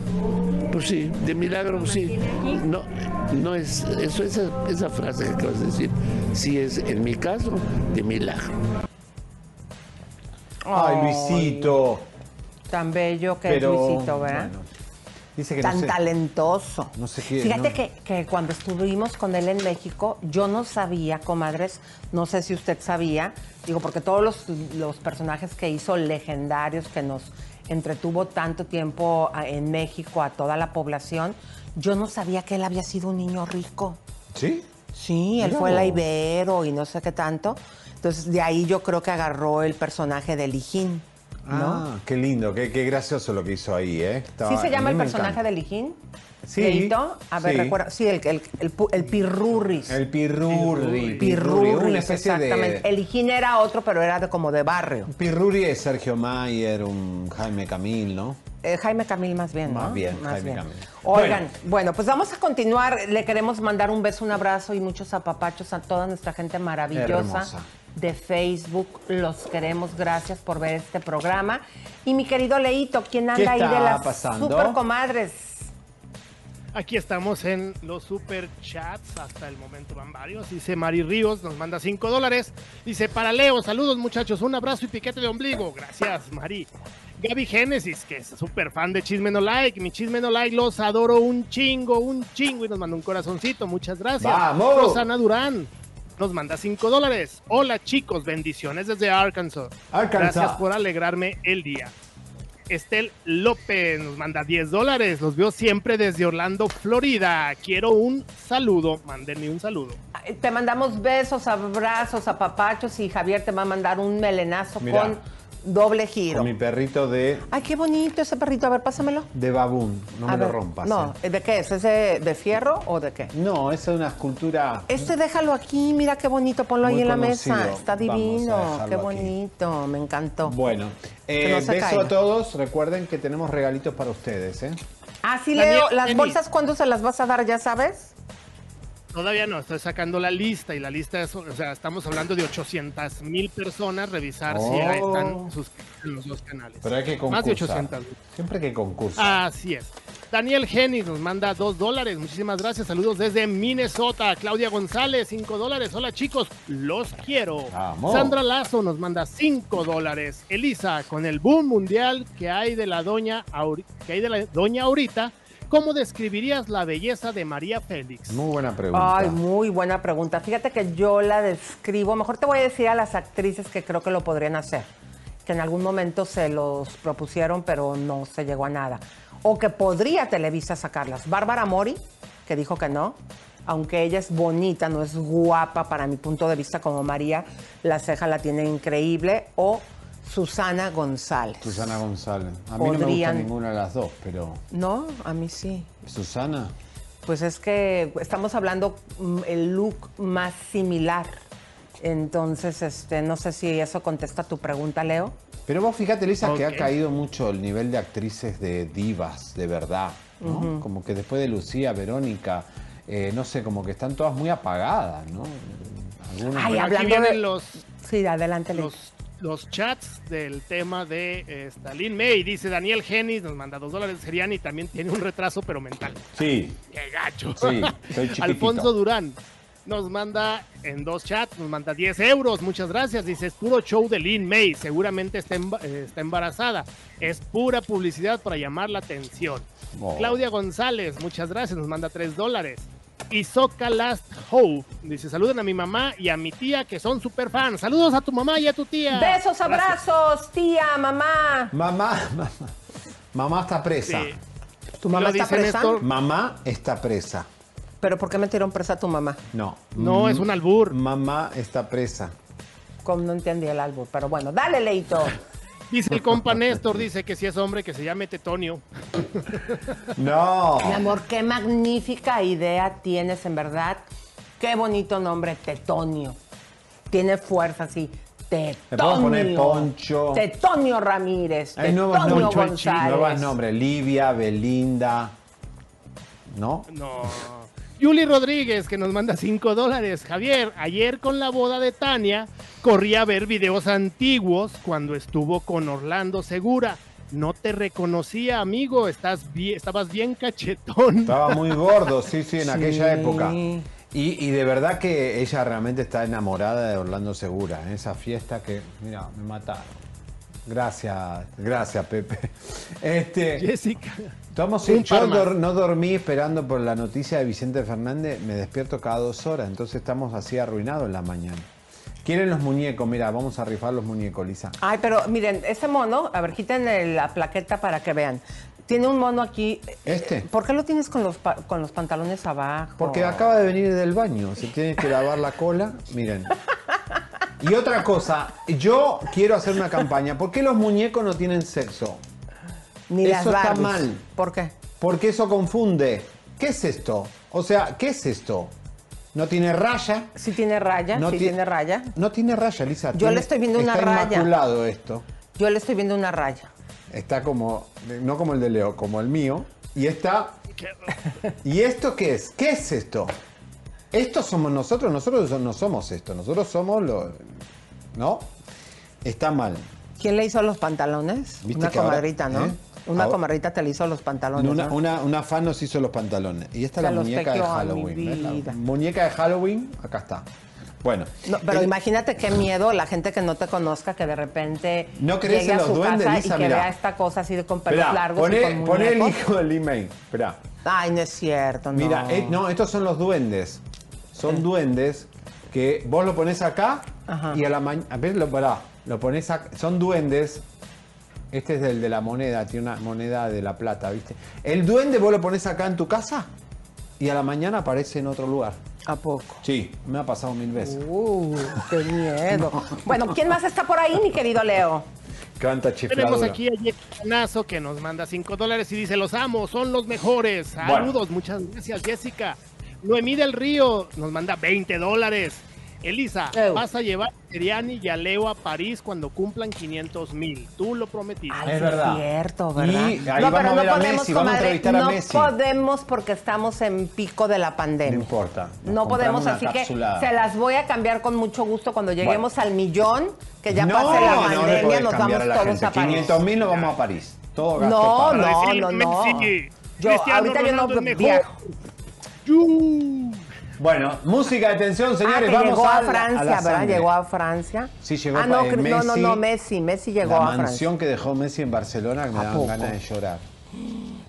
Pues sí, de milagro sí. No, no es eso esa, esa frase que acabas de decir, sí es en mi caso de milagro. Ay, Luisito. Tan bello que Pero, es Luisito, ¿verdad? bueno, dice que Tan no sé, talentoso. no sé qué. Fíjate no- que, que cuando estuvimos con él en México, yo no sabía, comadres, no sé si usted sabía, digo, porque todos los, los personajes que hizo legendarios, que nos entretuvo tanto tiempo a- en México a toda la población, yo no sabía que él había sido un niño rico. ¿Sí? Sí, él Mira fue el vos. Ibero y no sé qué tanto. Entonces, de ahí yo creo que agarró el personaje de Lijín, ¿no? Ah, qué lindo, qué, qué gracioso lo que hizo ahí, ¿eh? Estaba- ¿Sí se llama el personaje encanta. de Lijín? Sí, Leito? A ver, sí. recuerda. Sí, el, el, el, pu- el Pirurris. El pirurri. Pirurris, una especie exactamente. de... El Lijín era otro, pero era de, como de barrio. Pirurri es Sergio Mayer, un Jaime Camil, ¿no? Eh, Jaime Camil más bien, ¿no? Más bien, Jaime Camil. Oigan, bueno. pues vamos a continuar. Le queremos mandar un beso, un abrazo y muchos apapachos a toda nuestra gente maravillosa Hermosa. de Facebook. Los queremos. Gracias por ver este programa. Y mi querido Leito, ¿quién ¿Qué anda ahí de las pasando? super comadres? Aquí estamos en los super chats. Hasta el momento van varios. Dice Mari Ríos, nos manda 5 dólares. Dice para Leo, saludos muchachos, un abrazo y piquete de ombligo. Gracias, Mari. Gaby Génesis, que es súper fan de Chisme No Like. Mi Chisme No Like los adoro un chingo, un chingo. Y nos manda un corazoncito. Muchas gracias. ¡Vamos! Rosana Durán. Nos manda 5 dólares. Hola chicos, bendiciones desde Arkansas. Arkansas. Gracias por alegrarme el día. Estel López nos manda 10 dólares. Los veo siempre desde Orlando, Florida. Quiero un saludo. Mándenme un saludo. Te mandamos besos, abrazos, apapachos y Javier te va a mandar un melenazo Mira. con doble giro. Con mi perrito de, Ay, qué bonito ese perrito. A ver, pásamelo. de babún. No A me ver, lo rompas. No, ¿eh? ¿de qué es? ¿Es de, fierro o de qué? No, esa es una escultura. Este déjalo aquí, mira qué bonito, ponlo Muy ahí en la mesa. Está Vamos a divino, qué aquí. bonito, me encantó. Bueno, eh, no beso caiga. a todos. Recuerden que tenemos regalitos para ustedes, ¿eh? Ah, sí, Daniel, Leo, las bolsas, ¿cuándo se las vas a dar, ya sabes? Todavía no, estoy sacando la lista y la lista es, o sea, estamos hablando de 800 mil personas, revisar si Oh. están suscritos en los dos canales. Pero hay que concursar. Más de 800. Siempre hay que concursar. Así es. Daniel Genis nos manda 2 dólares. Muchísimas gracias. Saludos desde Minnesota. Claudia González, 5 dólares. Hola chicos, los quiero. Vamos. Sandra Lazo nos manda 5 dólares. Elisa, con el boom mundial que hay de la doña, que hay de la doña ahorita, ¿cómo describirías la belleza de María Félix? Muy buena pregunta. Ay, muy buena pregunta. Fíjate que yo la describo, mejor te voy a decir a las actrices que creo que lo podrían hacer, que en algún momento se los propusieron, pero no se llegó a nada. O que podría Televisa sacarlas. Bárbara Mori, que dijo que no, aunque ella es bonita, no es guapa para mi punto de vista como María, la ceja la tiene increíble. O Susana González. Susana González. A mí no me gusta Podrían- ninguna de las dos, pero No, a mí sí. Susana. Pues es que estamos hablando mm, el look más similar. Entonces, este, no sé si eso contesta tu pregunta, Leo. Pero vos fíjate, Lisa, que ha caído mucho el nivel de actrices de divas, de verdad. ¿no? Como que después de Lucía, Verónica, eh, no sé, como que están todas muy apagadas, ¿no? Algunas- Ay, Bueno, aquí hablando vienen de- los, Sí, adelante, Leo. los, los chats del tema de eh, Stalin May. Dice Daniel Genis, nos manda 2 dólares. Serian y también tiene un retraso, pero mental. Sí, ¡Qué gacho! Sí, soy. Alfonso Durán nos manda en dos chats, nos manda 10 euros. Muchas gracias. Dice, es puro show de Lin May. Seguramente está, eh, está embarazada. Es pura publicidad para llamar la atención. Oh. Claudia González, muchas gracias. Nos manda 3 dólares. Isoca Last Hope. Dice, saluden a mi mamá y a mi tía que son super fans. Saludos a tu mamá y a tu tía. Besos, Gracias. abrazos, tía, mamá. Mamá, mamá, mamá está presa. Sí. ¿Tu mamá está presa? Néstor. Mamá está presa. ¿Pero por qué metieron presa a tu mamá? No. No, es un albur. Mamá está presa. Como no entendí el albur, pero bueno, dale, Leito. Dice el compa Néstor, dice que si es hombre que se llame Tetonio. No. Mi amor, qué magnífica idea tienes, en verdad. Qué bonito nombre, Tetonio. Tiene fuerza, sí. Tetonio. Poner Poncho. Tetonio Ramírez. Hay nuevos Tetonio nombres. González. Nuevos nombres. Livia, Belinda. ¿No? No. Yuli Rodríguez, que nos manda 5 dólares. Javier, ayer con la boda de Tania, corrí a ver videos antiguos cuando estuvo con Orlando Segura. No te reconocía, amigo. Estás bien, estabas bien cachetón. Estaba muy gordo, sí, sí, en aquella época. Y, y de verdad que ella realmente está enamorada de Orlando Segura. En esa fiesta que, mira, me mataron. Gracias, gracias, Pepe. Este, Jessica. Estamos, Un yo dor- no dormí esperando por la noticia de Vicente Fernández, me despierto cada dos horas, entonces estamos así arruinados en la mañana. ¿Quieren los muñecos? Mira, vamos a rifar los muñecos, Lisa. Ay, pero miren, ese mono, a ver, quiten la plaqueta para que vean. Tiene un mono aquí. ¿Este? ¿Por qué lo tienes con los, pa- con los pantalones abajo? Porque acaba de venir del baño, se tiene que lavar la cola, miren. Y otra cosa, yo quiero hacer una campaña. ¿Por qué los muñecos no tienen sexo? Ni las Eso está Barbies. mal. ¿Por qué? Porque eso confunde. ¿Qué es esto? O sea, ¿qué es esto? ¿No tiene raya? Sí tiene raya, No sí ti- tiene raya. No tiene raya, Lisa. Yo Tiene- le estoy viendo una está raya. inmaculado esto. Yo le estoy viendo una raya. Está como, no como el de Leo, como el mío. Y está... ¿Y esto qué es? ¿Qué es esto? Esto somos nosotros, nosotros no somos esto, nosotros somos lo... ¿No? Está mal. ¿Quién le hizo los pantalones? ¿Viste Una ahora- comadrita, ¿no? eh? Una Ahora- comadrita te le hizo los pantalones. Una, ¿no? una, una fan nos hizo los pantalones. Y esta es la los muñeca de Halloween. vida. muñeca de Halloween, acá está. Bueno. No, pero el- imagínate qué miedo la gente que no te conozca que de repente ¿No crees llegue en a los su duendes, casa Lisa? y que Mirá. vea esta cosa así de con pelos Esperá, largos poné, y con poné el hijo del email. Esperá. Ay, no es cierto, no. Mira, eh, no, estos son los duendes. Son duendes que vos lo pones acá Ajá. y a la mañana. ver, lo, pará, lo pones acá. Son duendes. Este es el de la moneda, tiene una moneda de la plata, ¿viste? El duende vos lo pones acá en tu casa y a la mañana aparece en otro lugar. ¿A poco? Sí, me ha pasado mil veces. Uh, qué miedo. Bueno, ¿quién más está por ahí, mi querido Leo? Canta chifladura. Tenemos aquí a Jessica Nazo que nos manda 5 dólares y dice, los amo, son los mejores. Saludos, muchas gracias Jessica. Noemí del Río nos manda 20 dólares. Elisa, Eu. vas a llevar a Seriani y a Leo a París cuando cumplan 500 mil. Tú lo prometiste. Ay, Es sí verdad. cierto, ¿verdad? Y ahí vamos a ver a Messi, vamos a entrevistar a no Messi. podemos porque estamos en pico de la No pandemia. importa. nos No podemos, así capsulada. que se las voy a cambiar con mucho gusto cuando lleguemos al millón, que ya no, pase la no le pandemia, nos vamos a la todos gente. a París. 500 mil nos vamos a París. Todo gasto No, pago. no, no, no. Yo, Cristiano ahorita yo no Ronaldo es mejor. viajo. Bueno, música de tensión, Ah, señores. que vamos llegó a, la- Francia, la ¿verdad? Llegó a Francia. Sí, llegó Ah, no, pa- eh, cre- no, no, Messi, no, Messi, Messi llegó la a Francia. mansión que dejó Messi en Barcelona que me ¿A daban poco? ganas de llorar.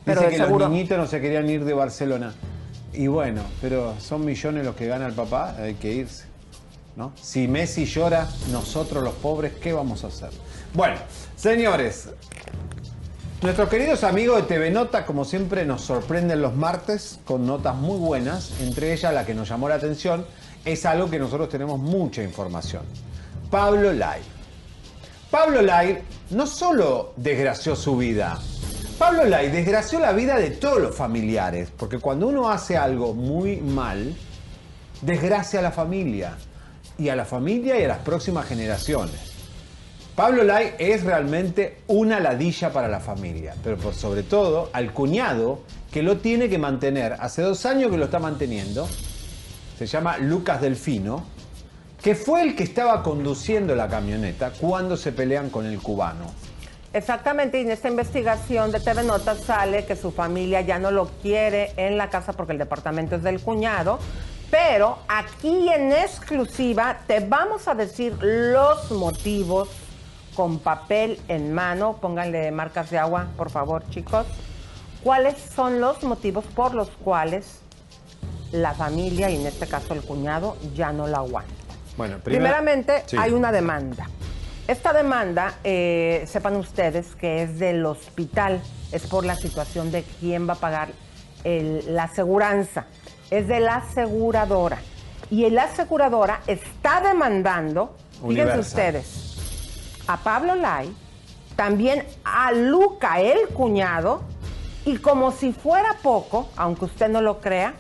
Pero Dice que seguro- los niñitos no se querían ir de Barcelona. Y bueno, pero son millones los que gana el papá, hay que irse. ¿no? Si Messi llora, nosotros los pobres, ¿qué vamos a hacer? Bueno, señores, nuestros queridos amigos de TV Nota, como siempre, nos sorprenden los martes con notas muy buenas. Entre ellas, la que nos llamó la atención es algo que nosotros tenemos mucha información. Pablo Lai. Pablo Lai no solo desgració su vida, Pablo Lai desgració la vida de todos los familiares, porque cuando uno hace algo muy mal, desgracia a la familia, y a la familia y a las próximas generaciones. Pablo Lai es realmente una ladilla para la familia, pero por sobre todo al cuñado que lo tiene que mantener. Hace dos años que lo está manteniendo, se llama Lucas Delfino, que fue el que estaba conduciendo la camioneta cuando se pelean con el cubano. Exactamente, y en esta investigación de TV Notas sale que su familia ya no lo quiere en la casa porque el departamento es del cuñado. Pero aquí en exclusiva te vamos a decir los motivos con papel en mano. Pónganle marcas de agua, por favor, chicos. ¿Cuáles son los motivos por los cuales la familia, y en este caso el cuñado, ya no la aguanta? Bueno, primero- Primeramente, Sí. hay una demanda. Esta demanda, eh, sepan ustedes que es del hospital, es por la situación de quién va a pagar el- la aseguranza. es de la aseguradora. Y la aseguradora está demandando, fíjense ustedes, a Pablo Lai, también a Luca, el cuñado, y como si fuera poco, aunque usted no lo crea,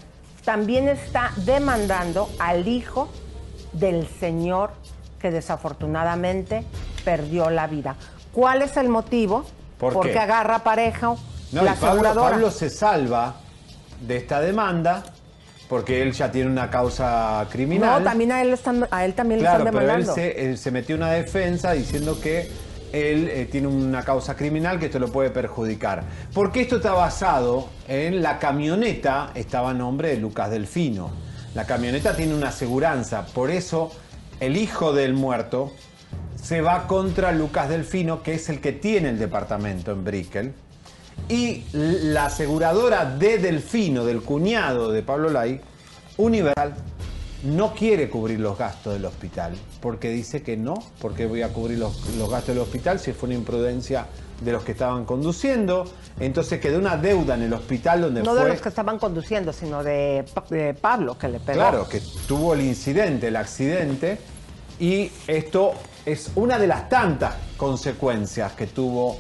también está demandando al hijo del señor que desafortunadamente perdió la vida. ¿Cuál es el motivo? ¿Por Porque qué? agarra pareja No, la y Pablo, aseguradora. Pablo se salva de esta demanda porque él ya tiene una causa criminal. No, también a él, están, a él también Claro, le están pero él demandando. se, él se metió una defensa diciendo que él eh, tiene una causa criminal que esto lo puede perjudicar. Porque esto está basado en la camioneta, estaba a nombre de Lucas Delfino. La camioneta tiene una aseguranza, por eso el hijo del muerto se va contra Lucas Delfino, que es el que tiene el departamento en Brickell. Y la aseguradora de Delfino, del cuñado de Pablo Lai, Universal, no quiere cubrir los gastos del hospital, porque dice que no, porque voy a cubrir los, los gastos del hospital si fue una imprudencia de los que estaban conduciendo. Entonces quedó una deuda en el hospital donde no fue... de los que estaban conduciendo, sino de, de Pablo, que le pegó. Claro, que tuvo el incidente, el accidente, y esto es una de las tantas consecuencias que tuvo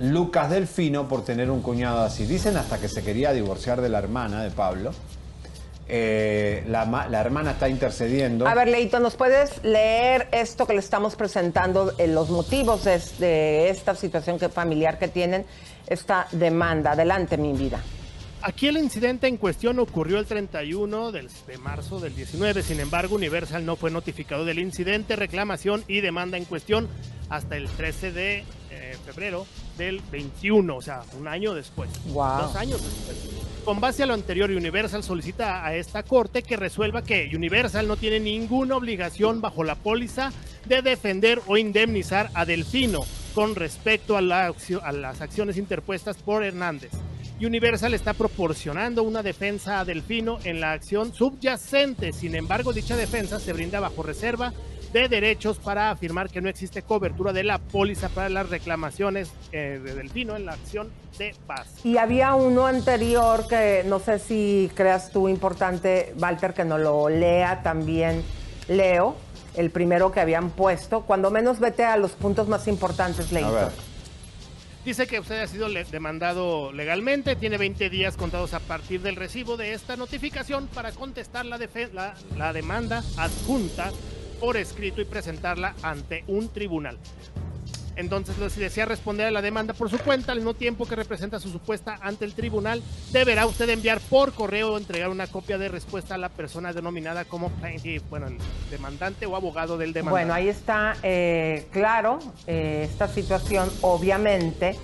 Lucas Delfino por tener un cuñado así. Dicen hasta que se quería divorciar de la hermana de Pablo. Eh, la, la hermana está intercediendo. A ver, Leito, ¿nos puedes leer esto que le estamos presentando, eh, los motivos de, de esta situación que, familiar que tienen, esta demanda? Adelante, mi vida. Aquí el incidente en cuestión ocurrió el 31 del- de marzo del 19, sin embargo Universal no fue notificado del incidente, reclamación y demanda en cuestión hasta el 13 de eh, febrero del 21, o sea, un año después. Wow. Dos años después. Con base a lo anterior, Universal solicita a esta corte que resuelva que Universal no tiene ninguna obligación bajo la póliza de defender o indemnizar a Delfino con respecto a, la a las acciones interpuestas por Hernández. Universal está proporcionando una defensa a Delfino en la acción subyacente. Sin embargo, dicha defensa se brinda bajo reserva de derechos para afirmar que no existe cobertura de la póliza para las reclamaciones eh, de Delfino en la acción de paz. Y había uno anterior que no sé si creas tú importante, Walter, que no lo lea también Leo, el primero que habían puesto. Cuando menos vete a los puntos más importantes, Leito. A ver. Dice que usted ha sido demandado legalmente, tiene 20 días contados a partir del recibo de esta notificación para contestar la, la- la demanda adjunta por escrito y presentarla ante un tribunal. Entonces, si desea responder a la demanda por su cuenta, al mismo tiempo que representa su supuesta ante el tribunal, deberá usted enviar por correo o entregar una copia de respuesta a la persona denominada como plaintiff, bueno, demandante o abogado del demandante. Bueno, ahí está eh, claro eh, esta situación, obviamente.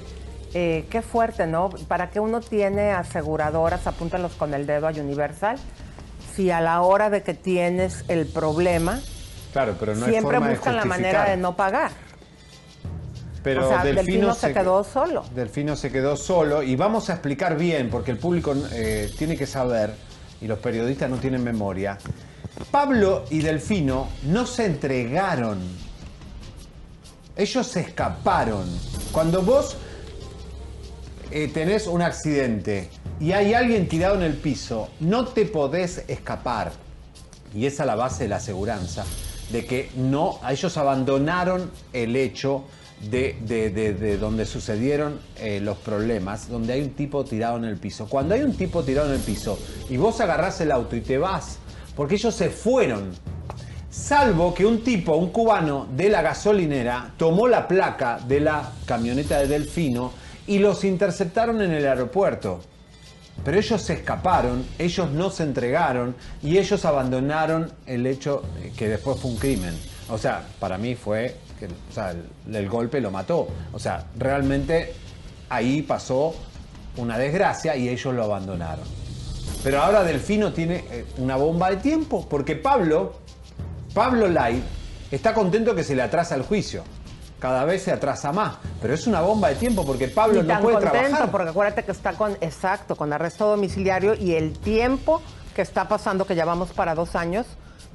eh, qué fuerte, ¿no? ¿Para qué uno tiene aseguradoras? Apúntalos con el dedo a Universal. Si a la hora de que tienes el problema, Claro, pero no hay siempre forma de buscan la manera de no pagar. Pero o sea, Delfino, Delfino se quedó solo. Delfino se quedó solo y vamos a explicar bien, porque el público eh, tiene que saber, y los periodistas no tienen memoria. Pablo y Delfino no se entregaron. Ellos se escaparon. Cuando vos eh, tenés un accidente y hay alguien tirado en el piso, no te podés escapar. Y esa es la base de la aseguranza, de que no, ellos abandonaron el hecho de donde sucedieron eh, los problemas, donde hay un tipo tirado en el piso. Cuando hay un tipo tirado en el piso y vos agarrás el auto y te vas, porque ellos se fueron, Salvo que un tipo, un cubano de la gasolinera, tomó la placa de la camioneta de Delfino y los interceptaron en el aeropuerto. Pero ellos se escaparon, ellos no se entregaron y ellos abandonaron el hecho que después fue un crimen. O sea, para mí fue que el, el golpe lo mató. O sea, realmente ahí pasó una desgracia y ellos lo abandonaron. Pero ahora Delfino tiene eh, una bomba de tiempo porque Pablo, Pablo Lai, está contento que se le atrasa el juicio. Cada vez se atrasa más, pero es una bomba de tiempo porque Pablo Ni no puede contento, trabajar. porque acuérdate que está con, exacto, con arresto domiciliario y el tiempo que está pasando, que ya vamos para dos años,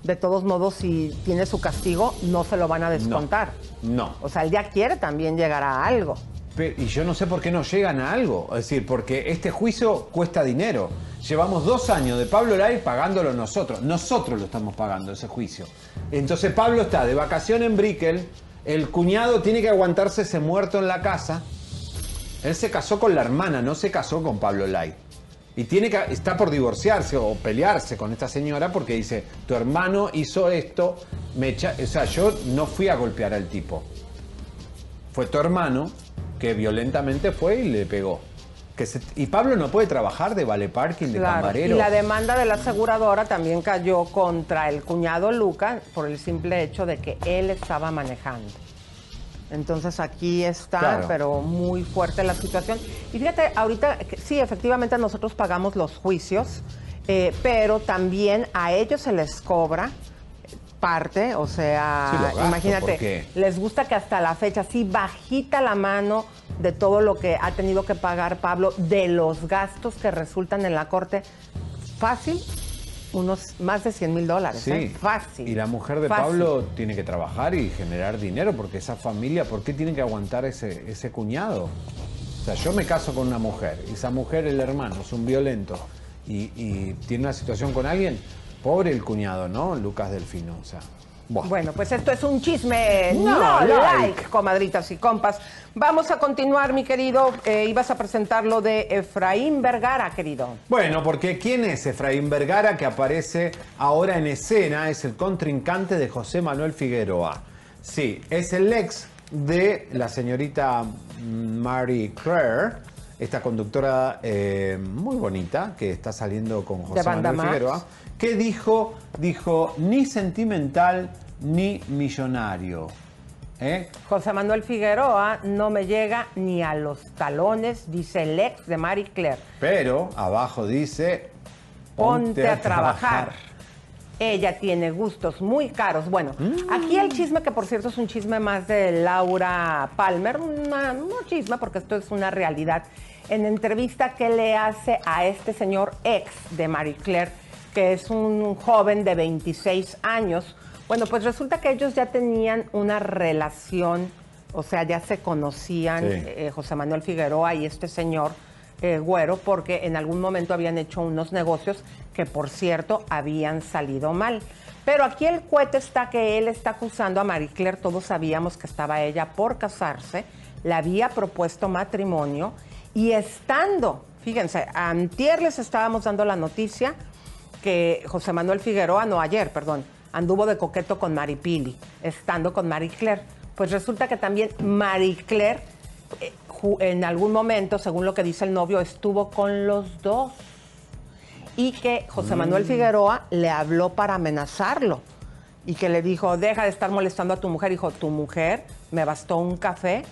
de todos modos, si tiene su castigo, no se lo van a descontar. No. O sea, él ya quiere también llegar a algo. Y yo no sé por qué no llegan a algo. Es decir, porque este juicio cuesta dinero. Llevamos dos años de Pablo Lai pagándolo nosotros. Nosotros lo estamos pagando ese juicio. Entonces Pablo está de vacación en Brickell. El cuñado tiene que aguantarse ese muerto en la casa. Él se casó con la hermana, no se casó con Pablo Lai. Y tiene que, está por divorciarse o pelearse con esta señora porque dice, tu hermano hizo esto, me echa-". o sea, yo no fui a golpear al tipo. Fue tu hermano que violentamente fue y le pegó. Que se- y Pablo no puede trabajar de vale parking, de Claro, camarero. Y la demanda de la aseguradora también cayó contra el cuñado Luca por el simple hecho de que él estaba manejando. Entonces aquí está, Claro. pero muy fuerte la situación. Y fíjate, ahorita, sí, efectivamente nosotros pagamos los juicios, eh, pero también a ellos se les cobra parte, o sea, Sí, lo gasto, imagínate, les gusta que hasta la fecha, sí, bajita la mano de todo lo que ha tenido que pagar Pablo, de los gastos que resultan en la corte, fácil, unos más de 100 mil dólares, Sí. ¿eh? Fácil. Y la mujer de Fácil. Pablo tiene que trabajar y generar dinero porque esa familia, ¿por qué tiene que aguantar ese, ese cuñado? O sea, yo me caso con una mujer y esa mujer, el hermano, es un violento y, y tiene una situación con alguien, pobre el cuñado, ¿no? Lucas Delfino, o sea. buah. Bueno, pues esto es un chisme No no, like. like, comadritas y compas. Vamos a continuar, mi querido. Eh, ibas a presentar lo de Efraín Vergara, querido. Bueno, porque ¿quién es Efraín Vergara que aparece ahora en escena? Es el contrincante de José Manuel Figueroa. Sí, es el ex de la señorita Mary Claire, esta conductora eh, muy bonita que está saliendo con José Manuel Max. Figueroa, que dijo, dijo, ni sentimental ni millonario. ¿Eh? José Manuel Figueroa no me llega ni a los talones, dice el ex de Marie Claire. Pero abajo dice, Ponte a trabajar. Ella tiene gustos muy caros. Bueno, aquí el chisme, que por cierto es un chisme más de Laura Palmer, una- no chisme porque esto es una realidad. En entrevista que le hace a este señor ex de Marie Claire, que es un joven de 26 años, bueno, pues resulta que ellos ya tenían una relación, o sea, ya se conocían Sí. eh, José Manuel Figueroa y este señor eh, Güero, porque en algún momento habían hecho unos negocios que, por cierto, habían salido mal. Pero aquí el cuete está que él está acusando a Marie Claire, todos sabíamos que estaba ella por casarse, le había propuesto matrimonio y estando, fíjense, antier les estábamos dando la noticia que José Manuel Figueroa, no ayer, perdón, anduvo de coqueto con Maripili, estando con Marie Claire. Pues resulta que también Marie Claire eh, en algún momento, según lo que dice el novio, estuvo con los dos. Y que José Manuel Figueroa le habló para amenazarlo. Y que le dijo, deja de estar molestando a tu mujer. Dijo, tu mujer me bastó un café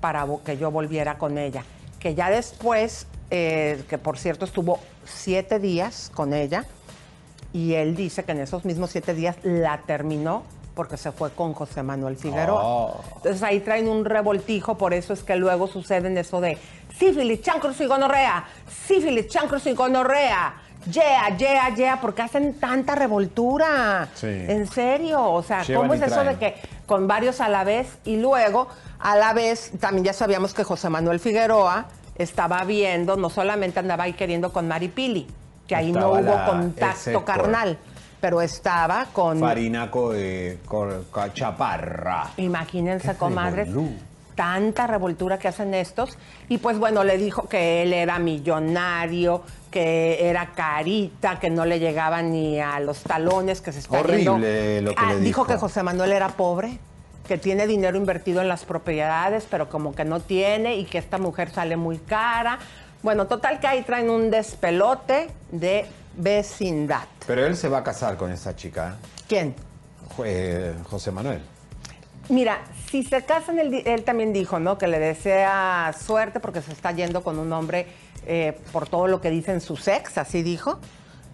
para que yo volviera con ella. Que ya después, eh, que por cierto estuvo siete días con ella, y él dice que en esos mismos siete días la terminó porque se fue con José Manuel Figueroa. Oh. Entonces ahí traen un revoltijo, por eso es que luego suceden eso de sífilis, chancros y gonorrea, sífilis, chancros y gonorrea, yeah, yeah, yeah, porque hacen tanta revoltura. Sí. En serio, o sea, Llevan ¿cómo es eso de que con varios a la vez y luego a la vez también ya sabíamos que José Manuel Figueroa estaba viendo, no solamente andaba ahí queriendo con Maripili, que ahí no hubo contacto carnal, pero estaba con Farinaco de cor- ca- Chaparra. Imagínense, comadres, tanta revoltura que hacen estos. Y pues bueno, le dijo que él era millonario, que era carita, que no le llegaba ni a los talones, que se está Horrible yendo. lo que le dijo dijo. que José Manuel era pobre, que tiene dinero invertido en las propiedades, pero como que no tiene y que esta mujer sale muy cara. Bueno, total que ahí traen un despelote de vecindad. Pero él se va a casar con esa chica, ¿Quién? ¿eh? Jo- eh, José Manuel. Mira, si se casan, él, también dijo, ¿no? Que le desea suerte porque se está yendo con un hombre eh, por todo lo que dicen sus ex, así dijo,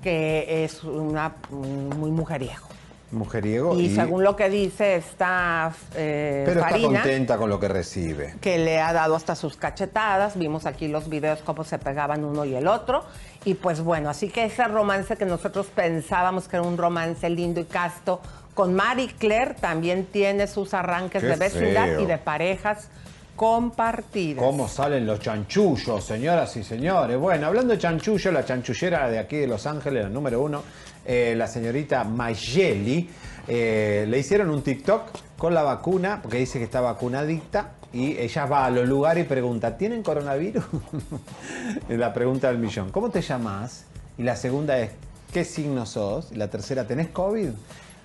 que es una un muy mujeriego. Mujeriego. Y, y- según lo que dice esta eh, pero está contenta con lo que recibe. que le ha dado hasta sus cachetadas. Vimos aquí los videos cómo se pegaban uno y el otro. Y pues bueno, así que ese romance que nosotros pensábamos que era un romance lindo y casto con Marie Claire también tiene sus arranques Qué de vecindad feo. y de parejas compartidas. ¿Cómo salen los chanchullos, señoras y señores? Bueno, hablando de chanchullo, la chanchullera de aquí de Los Ángeles, la número uno, eh, la señorita Mayeli, eh, le hicieron un TikTok con la vacuna, porque dice que está vacunadicta, y ella va a los lugares y pregunta, ¿tienen coronavirus? La pregunta del millón. ¿Cómo te llamas? Y la segunda es, ¿qué signo sos? Y la tercera, ¿tenés COVID?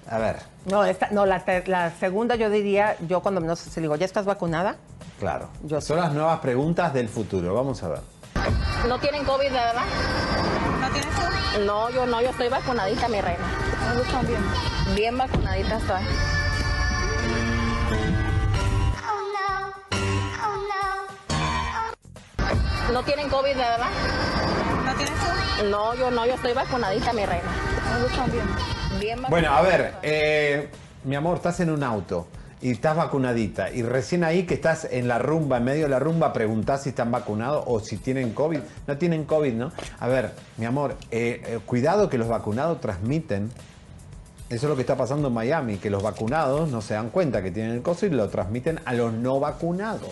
A ver, No, esta- no la, la segunda yo diría, yo cuando no sé si le digo, ¿ya estás vacunada? claro. Yo Son las nuevas preguntas del futuro. Vamos a ver. ¿No tienen COVID, de verdad? ¿No tienes COVID? No, yo no, yo estoy vacunadita, mi reina. están bien? Bien vacunadita estoy. ¿No tienen COVID, de verdad? ¿No tienes COVID? No, yo no, yo estoy vacunadita, mi reina. están bien? Bien Bueno, a ver, eh, mi amor, estás en un auto y estás vacunadita y recién ahí que estás en la rumba, en medio de la rumba, preguntás si están vacunados o si tienen COVID. No tienen COVID, ¿no? A ver, mi amor, eh, eh, cuidado que los vacunados transmiten. Eso es lo que está pasando en Miami, que los vacunados no se dan cuenta que tienen el COVID y lo transmiten a los no vacunados.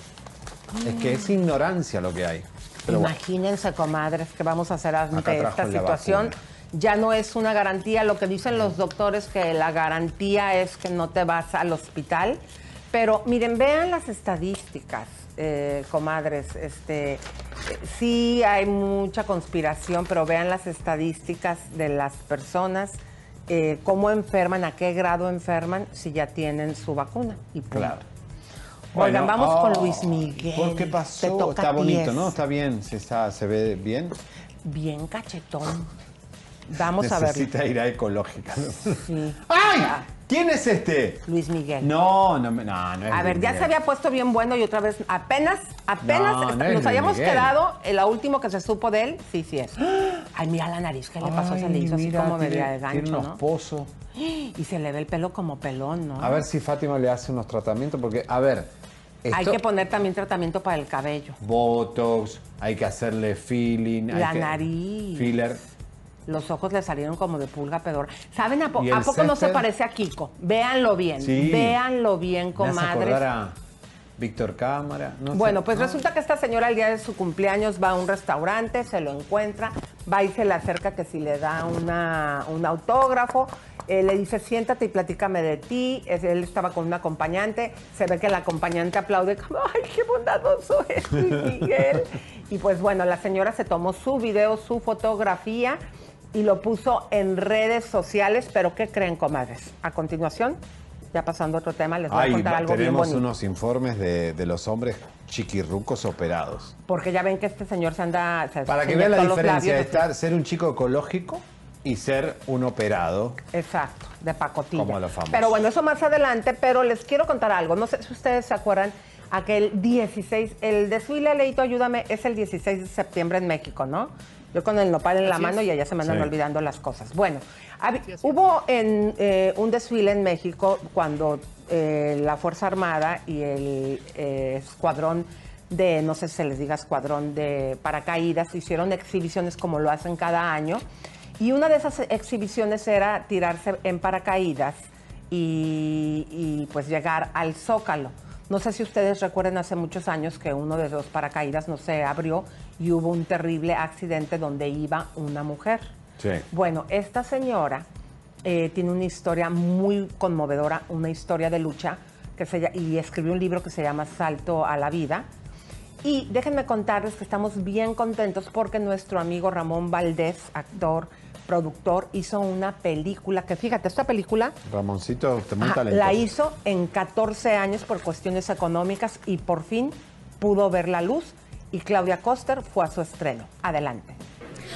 Es que es ignorancia lo que hay. Pero bueno. Imagínense, comadres, que vamos a hacer ante esta situación. vacuna. Ya no es una garantía, lo que dicen los doctores, que la garantía es que no te vas al hospital. Pero miren, vean las estadísticas, eh, comadres. Este, sí hay mucha conspiración, pero vean las estadísticas de las personas, eh, cómo enferman, a qué grado enferman, si ya tienen su vacuna. Y punto. Claro. Oigan, Bueno, vamos oh, con Luis Miguel. ¿Por qué Te pasó? toca Está bonito, 10. ¿no? Está bien, se, está, se ve bien. Bien cachetón. Vamos a verlo. Necesita ir a ecológica. Sí. ¡Ay! ¿Quién es este? Luis Miguel. No, no, no, no es A ver, Luis ya Miguel. se había puesto bien bueno y otra vez apenas, apenas No, no est- es nos habíamos Miguel. quedado en la último que se supo de él, sí, sí es. Ay, mira la nariz, ¿qué le pasó? se le Ay, hizo así como tiene- media de Tiene gancho, unos ¿no? pozos. Y se le ve el pelo como pelón, ¿no? A ver si Fátima le hace unos tratamientos, porque, a ver, esto, Hay que poner también tratamiento para el cabello. Botox, hay que hacerle feeling. hay La que- nariz. Filler. Los ojos le salieron como de pulga pedor. ¿Saben a, po- ¿Y el a poco no se parece a Kiko? Véanlo bien. Sí. Véanlo bien, comadres. Víctor Cámara. no sé. Bueno, pues resulta que esta señora el día de su cumpleaños va a un restaurante, se lo encuentra, va y se le acerca que si le da una, un autógrafo, eh, le dice siéntate y platícame de ti, Es- él estaba con un acompañante, se ve que el acompañante aplaude como, ay, qué bondadoso es Miguel. y pues bueno, la señora se tomó su video, su fotografía y lo puso en redes sociales, pero ¿qué creen, comadres? A continuación, ya pasando a otro tema, les voy Ay, a contar algo bien tenemos bonito. unos informes de, de los hombres chiquirrucos operados. Porque ya ven que este señor se anda. se- Para se que vean la diferencia de estar, ser un chico ecológico y ser un operado. Exacto, de pacotilla. Como los famosos. Pero bueno, eso más adelante, pero les quiero contar algo. No sé si ustedes se acuerdan, aquel 16, el desfile Leito, ayúdame, es el 16 de septiembre en México, ¿no? Yo con el nopal en la Así mano es. y allá se me andan Sí. olvidando las cosas. Bueno, hubo en, eh, un desfile en México cuando eh, la Fuerza Armada y el eh, escuadrón de, no sé si se les diga escuadrón de paracaídas, hicieron exhibiciones como lo hacen cada año. Y una de esas exhibiciones era tirarse en paracaídas y, y, pues llegar al Zócalo. No sé si ustedes recuerden hace muchos años que uno de los paracaídas no se abrió y hubo un terrible accidente donde iba una mujer. Sí. Bueno, esta señora eh, tiene una historia muy conmovedora, una historia de lucha, que se, y escribió un libro que se llama Salto a la Vida. Y déjenme contarles que estamos bien contentos porque nuestro amigo Ramón Valdés, actor, productor, hizo una película que, fíjate, esta película Ramoncito, muy talentoso. la hizo en 14 años por cuestiones económicas y por fin pudo ver la luz y Claudia Coster fue a su estreno. Adelante.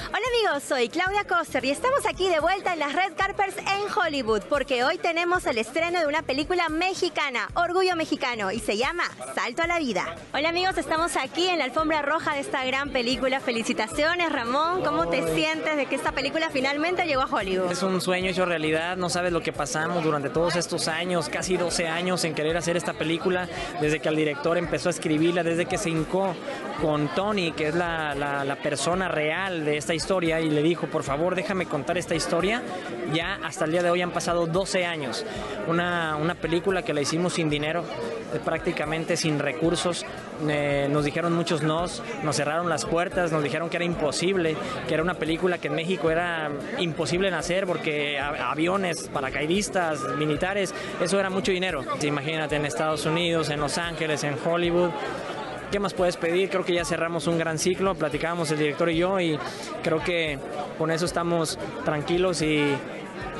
Hola amigos, soy Claudia Coster y estamos aquí de vuelta en las Red Carpets en Hollywood porque hoy tenemos el estreno de una película mexicana, Orgullo Mexicano, y se llama Salto a la Vida. Hola amigos, estamos aquí en la alfombra roja de esta gran película. Felicitaciones Ramón, ¿cómo te sientes de que esta película finalmente llegó a Hollywood? Es un sueño hecho realidad, no sabes lo que pasamos durante todos estos años, casi 12 años en querer hacer esta película, desde que el director empezó a escribirla, desde que se hincó con Tony, que es la, la- la persona real de esta historia, y le dijo, por favor, déjame contar esta historia. Ya hasta el día de hoy han pasado 12 años. Una, una película que la hicimos sin dinero, eh, prácticamente sin recursos. Eh, nos dijeron muchos nos, nos cerraron las puertas, nos dijeron que era imposible, que era una película que en México era imposible en hacer porque aviones, paracaidistas, militares, eso era mucho dinero. Imagínate en Estados Unidos, en Los Ángeles, en Hollywood. ¿Qué más puedes pedir? Creo que ya cerramos un gran ciclo, platicábamos el director y yo y creo que con eso estamos tranquilos y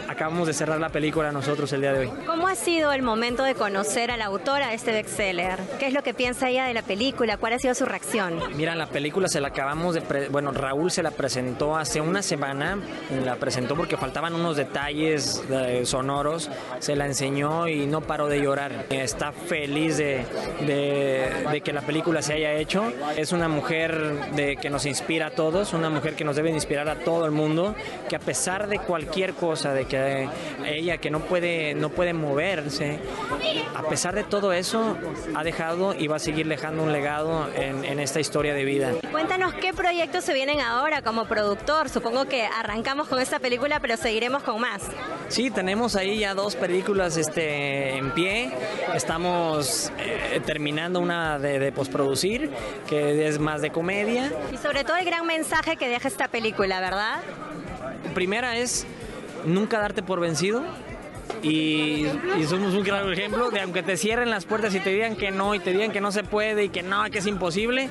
acabamos de cerrar la película nosotros el día de hoy. ¿Cómo ha sido el momento de conocer a la autora de este bestseller? ¿Qué es lo que piensa ella de la película? ¿Cuál ha sido su reacción? Mira, la película se la acabamos de... pre- bueno, Raúl se la presentó hace una semana, la presentó porque faltaban unos detalles eh, sonoros, se la enseñó y no paró de llorar. Está feliz de, de- de que la película se haya hecho. Es una mujer de, que nos inspira a todos, una mujer que nos debe de inspirar a todo el mundo, que a pesar de cualquier cosa, de que ella que no puede, no puede moverse, a pesar de todo eso, ha dejado y va a seguir dejando un legado en, en esta historia de vida. Cuéntanos qué proyectos se vienen ahora como productor. Supongo que arrancamos con esta película, pero seguiremos con más. Sí, tenemos ahí ya dos películas este, en pie. Estamos eh, terminando una de, de postproducir, que es más de comedia. Y sobre todo el gran mensaje que deja esta película, ¿verdad? Primera es nunca darte por vencido. Y, somos un claro ejemplo de aunque te cierren las puertas y te digan que no y te digan que no se puede y que no, que es imposible,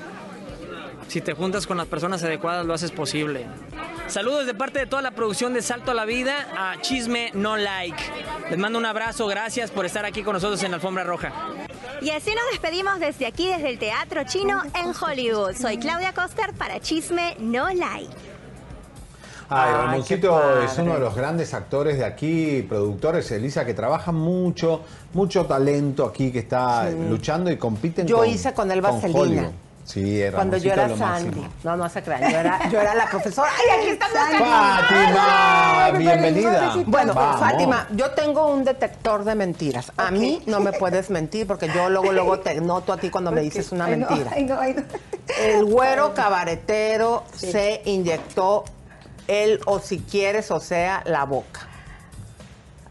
si te juntas con las personas adecuadas lo haces posible. Saludos de parte de toda la producción de Salto a la Vida a Chisme No Like. Les mando un abrazo, gracias por estar aquí con nosotros en la Alfombra Roja. Y así nos despedimos desde aquí, desde el Teatro Chino en Hollywood. Soy Claudia Coster para Chisme No Like. Ay, Ay, Ramoncito es uno de los grandes actores de aquí, productores, Elisa, que trabaja mucho, mucho talento aquí, que está Sí. luchando y compiten Yo con hice con él Vaselina. Sí, Cuando yo era Sandy. máximo. No, no se crean. Yo era, yo era la profesora. ¡Ay, aquí está Fátima, bienvenida. Bueno, Vamos. Fátima, yo tengo un detector de mentiras. A mí no me puedes mentir porque yo luego, luego te noto a ti cuando me dices una Ay, no, mentira. ay, no, ay, no. El güero cabaretero se inyectó él o si quieres, o sea, la boca.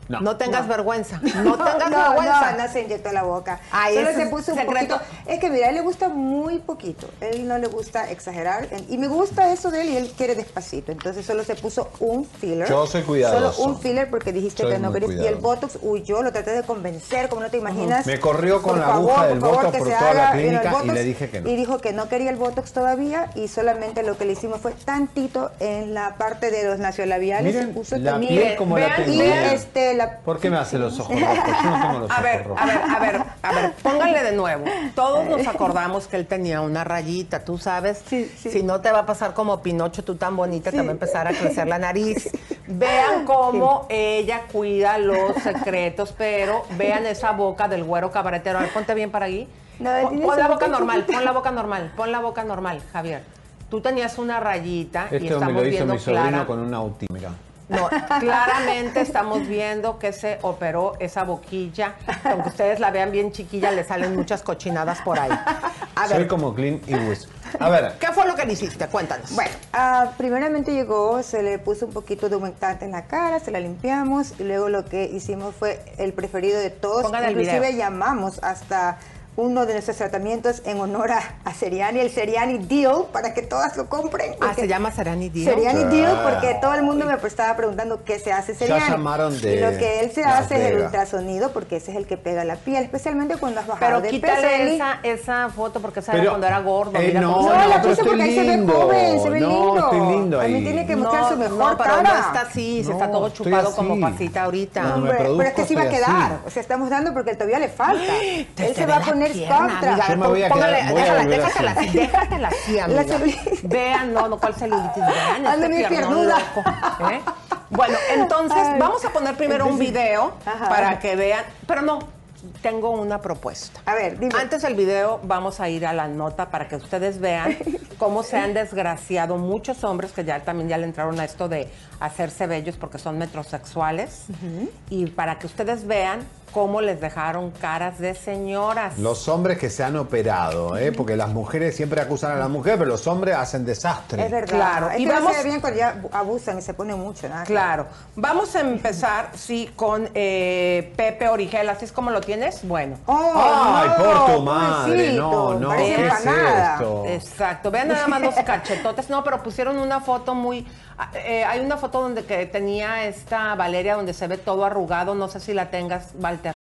No, tengas vergüenza. No tengas no, vergüenza. No, no se inyectó la boca. Ay, Solo se puso un secreto. poquito. Es que mira, a él le gusta muy poquito. Él no le gusta exagerar. Y me gusta eso de él y él quiere despacito. Entonces solo se puso un filler. Yo soy cuidadoso. Solo un filler porque dijiste Soy que no querías. Y el. Botox, uy, yo lo traté de convencer, como no te imaginas. Me corrió con Por la favor, aguja del por favor, Botox que por se toda la clínica y Botox. le dije que no. Y dijo que no quería el Botox todavía y solamente lo que le hicimos fue tantito en la parte de los naciolabiales. Miren se puso la también. piel como la Vean, tengo. Y este, la ¿Por qué me hace los ojos rojos? Yo no tengo los A ojos ver, rojos. a ver, a ver, a ver, pónganle de nuevo. Todos nos acordamos que él tenía una rayita, tú sabes. Si no te va a pasar como Pinocho, tú tan bonita, te va a empezar a crecer la nariz. Vean cómo ella cuida los secretos, pero vean esa boca del güero cabaretero. A ver, ponte bien para ahí. Pon, tiene pon la boca normal, chiquita. pon la boca normal, pon la boca normal, Javier. Tú tenías una rayita y Esto me estamos lo hizo viendo mi sobrino clara. con un auti, mira. No, claramente estamos viendo que se operó esa boquilla. Aunque ustedes la vean bien chiquilla, le salen muchas cochinadas por ahí. A Soy ver, como Clint Eastwood. A ver, ¿qué fue lo que le hiciste? Cuéntanos. Bueno, ah, primeramente llegó, se le puso un poquito de humectante en la cara, se la limpiamos y luego lo que hicimos fue el preferido de todos. Pongan el Inclusive video. llamamos hasta uno de nuestros tratamientos en honor a, a Seriani, el Seriani Deal, para que todas lo compren. Ah, se llama Serani Dio. Seriani Sí. Deal, porque todo el mundo me estaba preguntando qué se hace Seriani. llamaron de y lo que él se hace es el ultrasonido, porque ese es el que pega la piel, especialmente cuando has bajado Pero de peso. Eli. esa, esa foto porque esa era Pero, cuando era gordo. eh, mira no, cómo No, se la pero puse porque ahí se ve joven, se ve No, lindo. estoy lindo También ahí. tiene que mostrar su mejor no, pero cara. no está así, se está No, todo chupado así. como pasita ahorita. No, Hombre, produzco, pero es que sí va a quedar. así. O sea, estamos dando porque todavía le falta. Él se va a la pierna, amiga. Yo me voy a Póngale, quedar- voy a déjala, volver déjatela así. así, déjatela así, amiga. La celulitis. Vean, no, no, ¿cuál celulitis? Vean, Ando este piernuda. loco, ¿eh? Bueno, entonces Ay. vamos a poner primero un video Ajá. para que vean, pero no, tengo una propuesta. A ver, dime. Antes del video vamos a ir a la nota para que ustedes vean cómo se han desgraciado muchos hombres que ya también ya le entraron a esto de hacerse bellos porque son metrosexuales y para que ustedes vean cómo les dejaron caras de señoras. Los hombres que se han operado, ¿eh? porque las mujeres siempre acusan a la mujer, pero los hombres hacen desastre. Es verdad. Claro, Es y que no vamos- se ve bien cuando ya abusan y se pone mucho. Nada Claro. Vamos a empezar, sí, con eh, Pepe Origel, así es como lo tiene. Tienes? Bueno. Ay, por tu madre, no, no, ¿qué es esto? Exacto, vean nada más los cachetotes. No, pero pusieron una foto muy. ah, eh, hay una foto donde que tenía esta Valeria donde se ve todo arrugado. No sé si la tengas, Walter.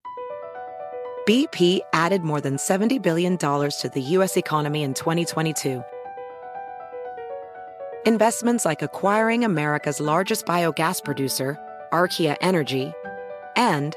BP added more than $70 billion to the U.S. economy in 2022. Investments like acquiring America's largest biogas producer, Archaea Energy, and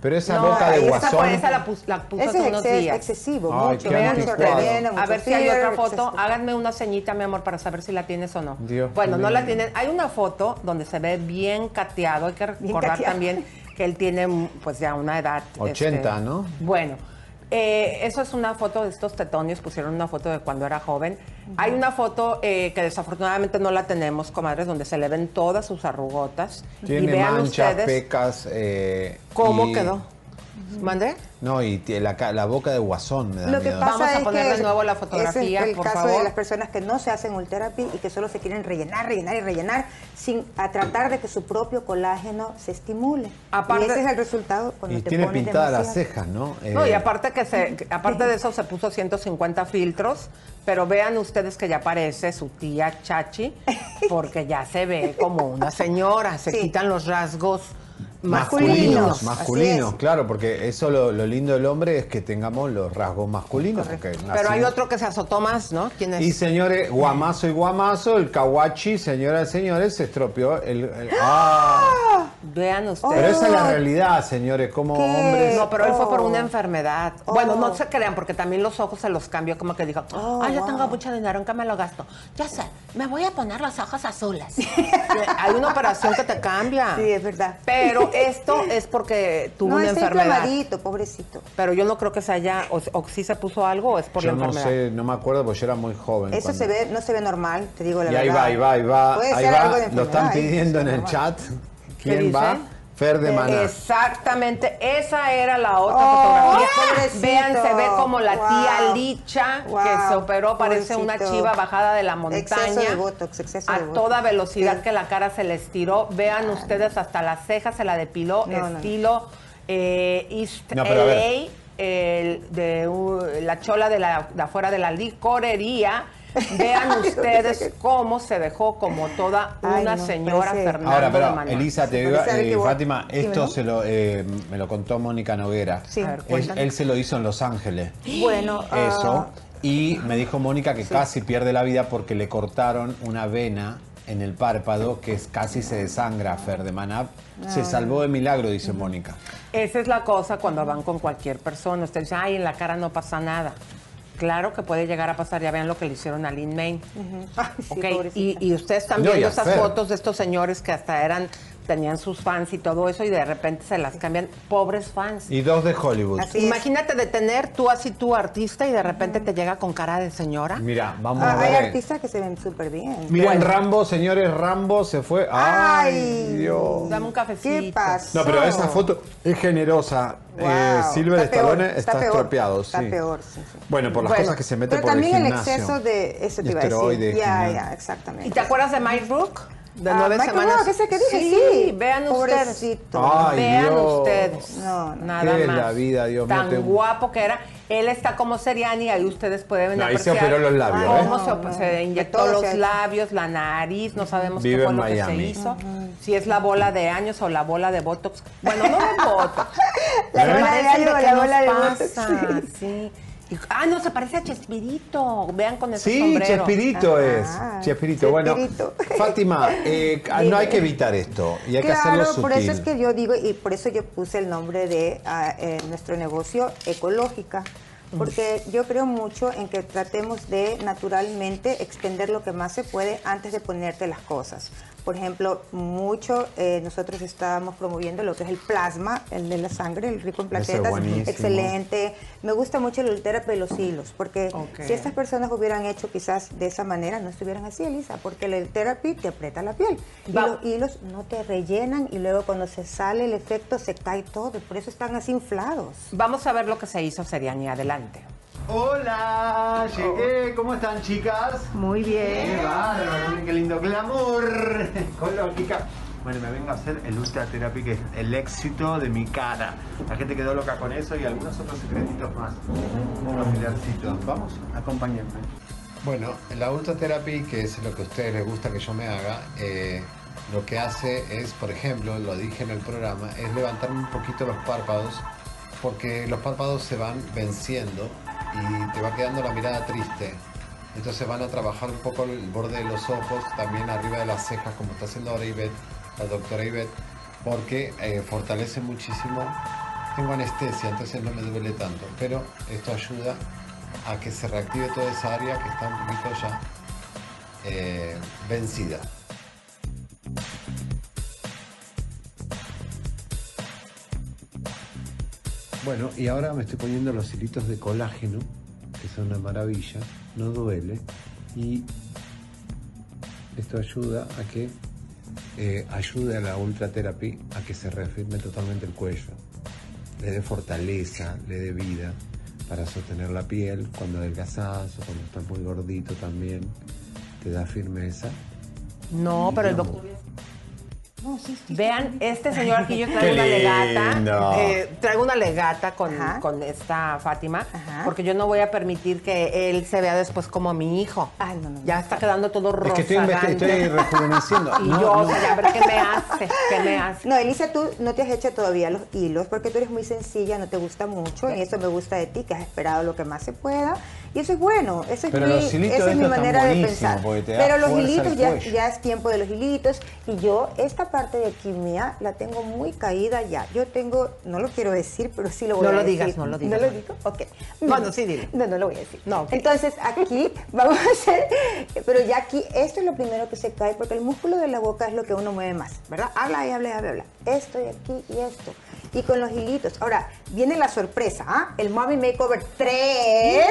Pero esa No, boca de esa, guasón. fue- esa la, pus- la puso Ese hace es unos días. excesivo, Ay, mucho, qué mucho A ver si hay otra foto. Háganme una ceñita, mi amor, para saber si la tienes o no. Dios bueno, no la tienen. Hay una foto donde se ve bien cateado. Hay que recordar también que él tiene, pues ya una edad. 80, este, ¿no? Bueno. Eh, eso es una foto de estos tetonios, pusieron una foto de cuando era joven. Hay una foto eh, que desafortunadamente no la tenemos, comadres, donde se le ven todas sus arrugotas. y Tiene vean manchas, ustedes pecas. eh, cómo y- quedó. ¿Mandé? No, y la, ca- la boca de guasón me da Lo que miedo. pasa Vamos a es poner que de nuevo la ese fotografía, es el por caso favor. de las personas que no se hacen ultherapy y que solo se quieren rellenar, rellenar y rellenar sin a tratar de que su propio colágeno se estimule. Aparte- y ese es el resultado cuando Y te tiene pones pintadas las cejas, ¿no? No, y Eh, aparte que se, aparte de eso se puso 150 filtros, pero vean ustedes que ya parece su tía Chachi, porque ya se ve como una señora, se Sí. quitan los rasgos Masculinos, masculinos. claro, porque eso lo, lo lindo del hombre es que tengamos los rasgos masculinos. Pero hay otro que se azotó más, ¿no? ¿Quién es? Y señores, guamazo y guamazo, el kawachi, señoras y señores, se estropeó el... el- ¡Ah! Vean ustedes. Pero esa es la realidad, señores, como ¿Qué? hombres... No, pero él fue por Oh. una enfermedad. Oh. Bueno, no se crean, porque también los ojos se los cambió, como que dijo, Oh, ay, yo wow. tengo mucho dinero, ¿en qué me lo gasto? Ya sé, me voy a poner los ojos azules. Hay una operación que te cambia. Sí, es verdad. Pero esto es porque tuvo no, una está enfermedad. inflamadito, pobrecito. Pero yo no creo que se haya, o, o si se puso algo o es por Yo la no enfermedad. sé, no me acuerdo porque yo era muy joven. Eso cuando- se ve, no se ve normal, te digo la Y ahí verdad. va, ahí va, ahí va, Puede ahí ser va. algo de Lo están ¿eh? pidiendo en el normal. chat. ¿Qué ¿Quién dice? va? Fer de Maná. Exactamente, esa era la otra Oh, fotografía. Vean, se ve como la tía. Licha, Wow, que se operó, parece una chiva bajada de la montaña. Exceso de botox, exceso a de botox. toda velocidad Sí. que la cara se le estiró. Vean ustedes, hasta las cejas se la depiló, No, no, no. estilo eh, East No, pero a ver. LA, el de uh, la chola de, la, de afuera de la licorería. Vean ustedes ¿dónde cómo se dejó como toda Ay, una no, señora parece- Fernando Ahora, de pero. Elisa, te digo, eh, Fátima, esto se lo, eh, me lo contó Mónica Noguera. Sí. Ver, Él, se lo hizo en Los Ángeles. Bueno, Eso. ah, Y me dijo Mónica que casi pierde la vida porque le cortaron una vena en el párpado que es, casi se desangra a Fer de. Se salvó de milagro, dice Mónica. Esa es la cosa cuando van con cualquier persona. Usted dice, ay, en la cara no pasa nada. Claro que puede llegar a pasar. Ya vean lo que le hicieron a Lin May. Ay, sí, Ok, y, ustedes están viendo esas fotos de estos señores que hasta eran, tenían sus fans y todo eso y de repente se las cambian. Pobres fans. Y dos de Hollywood. Así. Imagínate de tener tú así tu artista y de repente te llega con cara de señora. Mira, vamos Ah, a hay ver. artistas que se ven súper bien. Miren, Rambo, señores, Rambo se fue. ¡Ay, Ay, Dios! Dame un cafecito. ¿Qué pasó? No, pero esa foto es generosa. Wow. Eh, Silver Está peor, está, peor, estropeado, Está sí. peor, sí, sí. Bueno, por las Bueno, cosas que se mete Pero por también el el, gimnasio. exceso de, eso te De iba a decir. Ya, ya, exactamente. ¿Y te acuerdas de Mike Rook? De Ah, nueve Michael semanas. Rock, ese que dije, sí. sí. Vean Pobrecito. ustedes. Ay, vean Dios. ustedes. No, no. Nada ¿Qué es más. la vida, Dios mío? Tan Te- guapo que era. Él está como Seriani, ahí ustedes pueden No, ahí se apreciar operó los labios, cómo ¿eh? se, No, se no. inyectó los se labios, la nariz, no sabemos Vive qué fue lo que se Miami. hizo. Si es la bola de años o la bola de Botox. Bueno, no de Botox. La bola de años o la bola de Botox, pasa, sí. Ah, no, se parece a Chespirito. Vean con ese Sí, sombrero. Chespirito Ah, es. Chespirito. Bueno. Fátima, eh, no hay que evitar esto y hay que hacerlo Claro, sutil. por eso es que yo digo, y por eso yo puse el nombre de ah, eh, nuestro negocio Ecológica, porque yo creo mucho en que tratemos de naturalmente extender lo que más se puede antes de ponerte las cosas. Por ejemplo, mucho eh, nosotros estábamos promoviendo lo que es el plasma, el de la sangre, el rico en es plaquetas. Excelente. Me gusta mucho el ulterapi de los hilos, porque si estas personas hubieran hecho quizás de esa manera, no estuvieran así, Elisa, porque el ulterapi te aprieta la piel. Y Va- los hilos no te rellenan y luego cuando se sale el efecto se cae todo, por eso están así inflados. Vamos a ver lo que se hizo, Seriani. Adelante. Hola, llegué. ¿Cómo están, chicas? Muy bien. Qué bárbaro, miren qué lindo glamour. Hola, Kika. Bueno, me vengo a hacer el Ultra Therapy, que es el éxito de mi cara. La gente quedó loca con eso y algunos otros secretitos más. Unos filercitos. Vamos, acompáñenme. Bueno, la Ultra Therapy, que es lo que a ustedes les gusta que yo me haga, eh, lo que hace es, por ejemplo, lo dije en el programa, es levantarme un poquito los párpados, porque los párpados se van venciendo y te va quedando la mirada triste. Entonces van a trabajar un poco el borde de los ojos, también arriba de las cejas, como está haciendo ahora Ivette, la doctora Ivette, porque eh, fortalece muchísimo. Tengo anestesia, entonces no me duele tanto, pero esto ayuda a que se reactive toda esa área que está un poquito ya eh, vencida. Bueno, y ahora me estoy poniendo los hilitos de colágeno, que son una maravilla, no duele, y esto ayuda a que eh, ayude a la ultraterapia a que se reafirme totalmente el cuello, le dé fortaleza, le dé vida para sostener la piel cuando adelgazás o cuando estás muy gordito también, te da firmeza. No, Y pero el Vean, este señor aquí yo traigo una legata. eh, traigo una legata con, con esta Fátima, porque yo no voy a permitir que él se vea después como mi hijo. Ya está quedando todo rosa. Es que estoy, estoy rejuveneciendo. Y No, yo, no. o sea, ver qué me hace, qué me hace. No, Elisa, tú no te has hecho todavía los hilos porque tú eres muy sencilla, no te gusta mucho y eso me gusta de ti, que has esperado lo que más se pueda. Y eso es bueno, eso es Pero mi, los esa es mi manera de pensar. Pero los hilitos ya, ya es tiempo de los hilitos y yo esta parte de aquí mía la tengo muy caída ya. Yo tengo, no lo quiero decir, pero sí lo voy No a lo decir. digas, no lo digas. ¿No lo digo? Ok. Bueno, sí, dile. No, no lo voy a decir. No, ok. Entonces aquí vamos a hacer, pero ya aquí esto es lo primero que se cae porque el músculo de la boca es lo que uno mueve más, ¿verdad? Habla y habla y habla, habla. Esto y aquí y esto. Y con los hilitos. Ahora, viene la sorpresa, ¿ah? El Mommy Makeover 3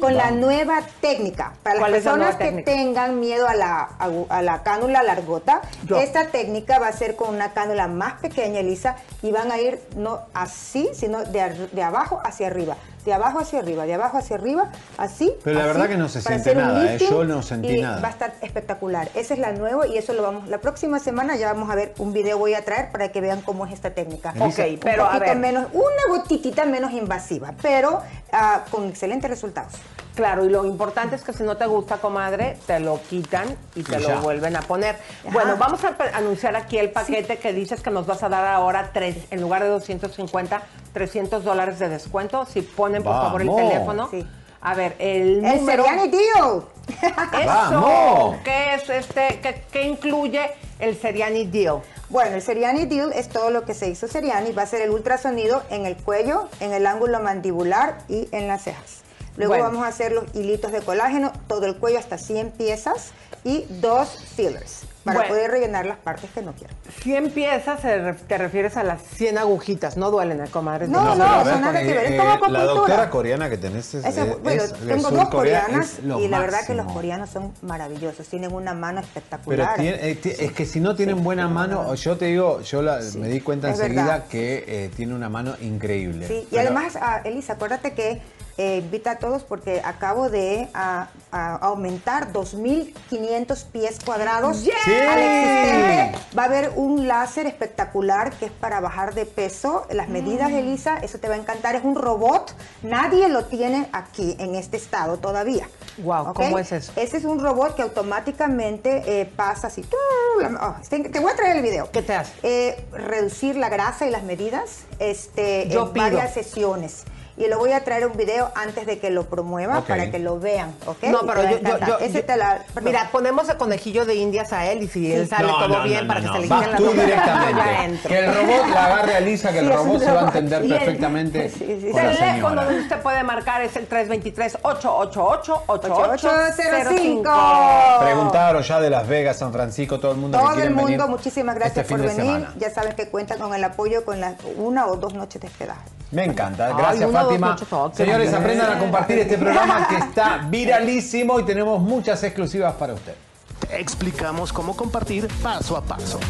con la nueva técnica. Para las ¿Cuál es la personas que técnica? tengan miedo a la, a la cánula largota, esta técnica va a ser con una cánula más pequeña, Elisa, y van a ir no así, sino de, de abajo hacia arriba. De abajo hacia arriba, de abajo hacia arriba, así. Pero la así, verdad que no se siente nada, ¿eh? Yo no sentí y nada. Va a estar espectacular. Esa es la nueva y eso lo vamos. La próxima semana ya vamos a ver un video voy a traer para que vean cómo es esta técnica. Ok, Un pero a ver. menos, una gotitita menos invasiva, pero ah, con excelentes resultados. Claro, y lo importante es que si no te gusta, comadre, te lo quitan y te lo vuelven a poner. Ajá. Bueno, vamos a anunciar aquí el paquete que dices que nos vas a dar ahora tres, en lugar de 250, 300 dólares de descuento. Si ponen, por favor, el teléfono. Sí. A ver, el El número... Seriani Deal. Eso. ¿qué es este? ¿Qué, qué incluye el Seriani Deal? Bueno, el Seriani Deal es todo lo que se hizo Seriani. Va a ser el ultrasonido en el cuello, en el ángulo mandibular y en las cejas. Luego Bueno. vamos a hacer los hilitos de colágeno, todo el cuello hasta 100 piezas y dos fillers para Bueno. poder rellenar las partes que no quiero. 100 piezas, te refieres a las 100 agujitas, no duelen, ¿eh, comadre? No, no, pero eso ver, nada que eh, ver, es eh, La doctora coreana que tenés es, Esa- bueno, es tengo dos Corea, coreanas y la verdad que los coreanos son maravillosos, tienen una mano Pero espectacular. tiene- eh, ti- es que si no tienen buena mano, yo te digo, yo la- me di cuenta es enseguida verdad. que eh, tiene una mano increíble. Sí, y Pero- además, ah, Elisa, acuérdate que eh, invita a todos porque acabo de ah, ah, aumentar 2.500 pies cuadrados ¡Yeah! al existente. Va a haber un láser espectacular que es para bajar de peso. Las medidas, Mm. Elisa, eso te va a encantar. Es un robot. Nadie lo tiene aquí en este estado todavía. Wow, ¿ok? ¿cómo es eso? Ese es un robot que automáticamente eh, pasa así. oh, te, te voy a traer el video. ¿Qué te hace? Eh, reducir la grasa y las medidas este, Yo en pido. varias sesiones. Y le voy a traer un video antes de que lo promueva para que lo vean, ¿ok? No, pero yo, yo, yo- Ese yo- te la- mira, ponemos el conejillo de indias a él y si él sale No, todo no, bien no, para no, que se le quiten las Tú directamente. Que el robot la agarre a Lisa, que el Sí, robot se va a entender Y el- perfectamente Sí, teléfono donde usted puede marcar es el 323-888-8805. Preguntaron ya de Las Vegas, San Francisco, todo el mundo que Todo el mundo, venir muchísimas gracias este fin por venir. semana. Ya sabes que cuentan con el apoyo con las una o dos noches de hospedaje. Me encanta, Ay, gracias uno, qué Señores, aprendan a compartir este programa que está viralísimo y tenemos muchas exclusivas para usted. Te explicamos cómo compartir paso a paso.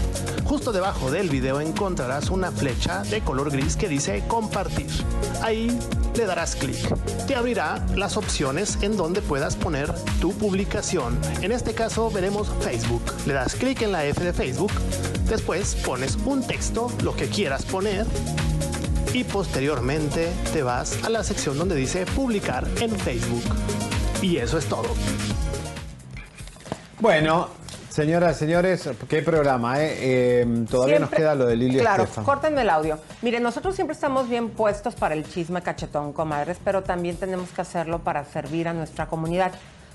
Justo debajo del video encontrarás una flecha de color gris que dice compartir. Ahí le darás clic. Te abrirá las opciones en donde puedas poner tu publicación. En este caso veremos Facebook. Le das clic en la F de Facebook. Después pones un texto, lo que quieras poner. Y posteriormente te vas a la sección donde dice publicar en Facebook. Y eso es todo. Bueno, señoras señores, qué programa, ¿eh? Eh, todavía nos queda lo de Lili Claro, Estefan. córtenme el audio. Miren, nosotros siempre estamos bien puestos para el chisme cachetón, comadres, pero también tenemos que hacerlo para servir a nuestra comunidad.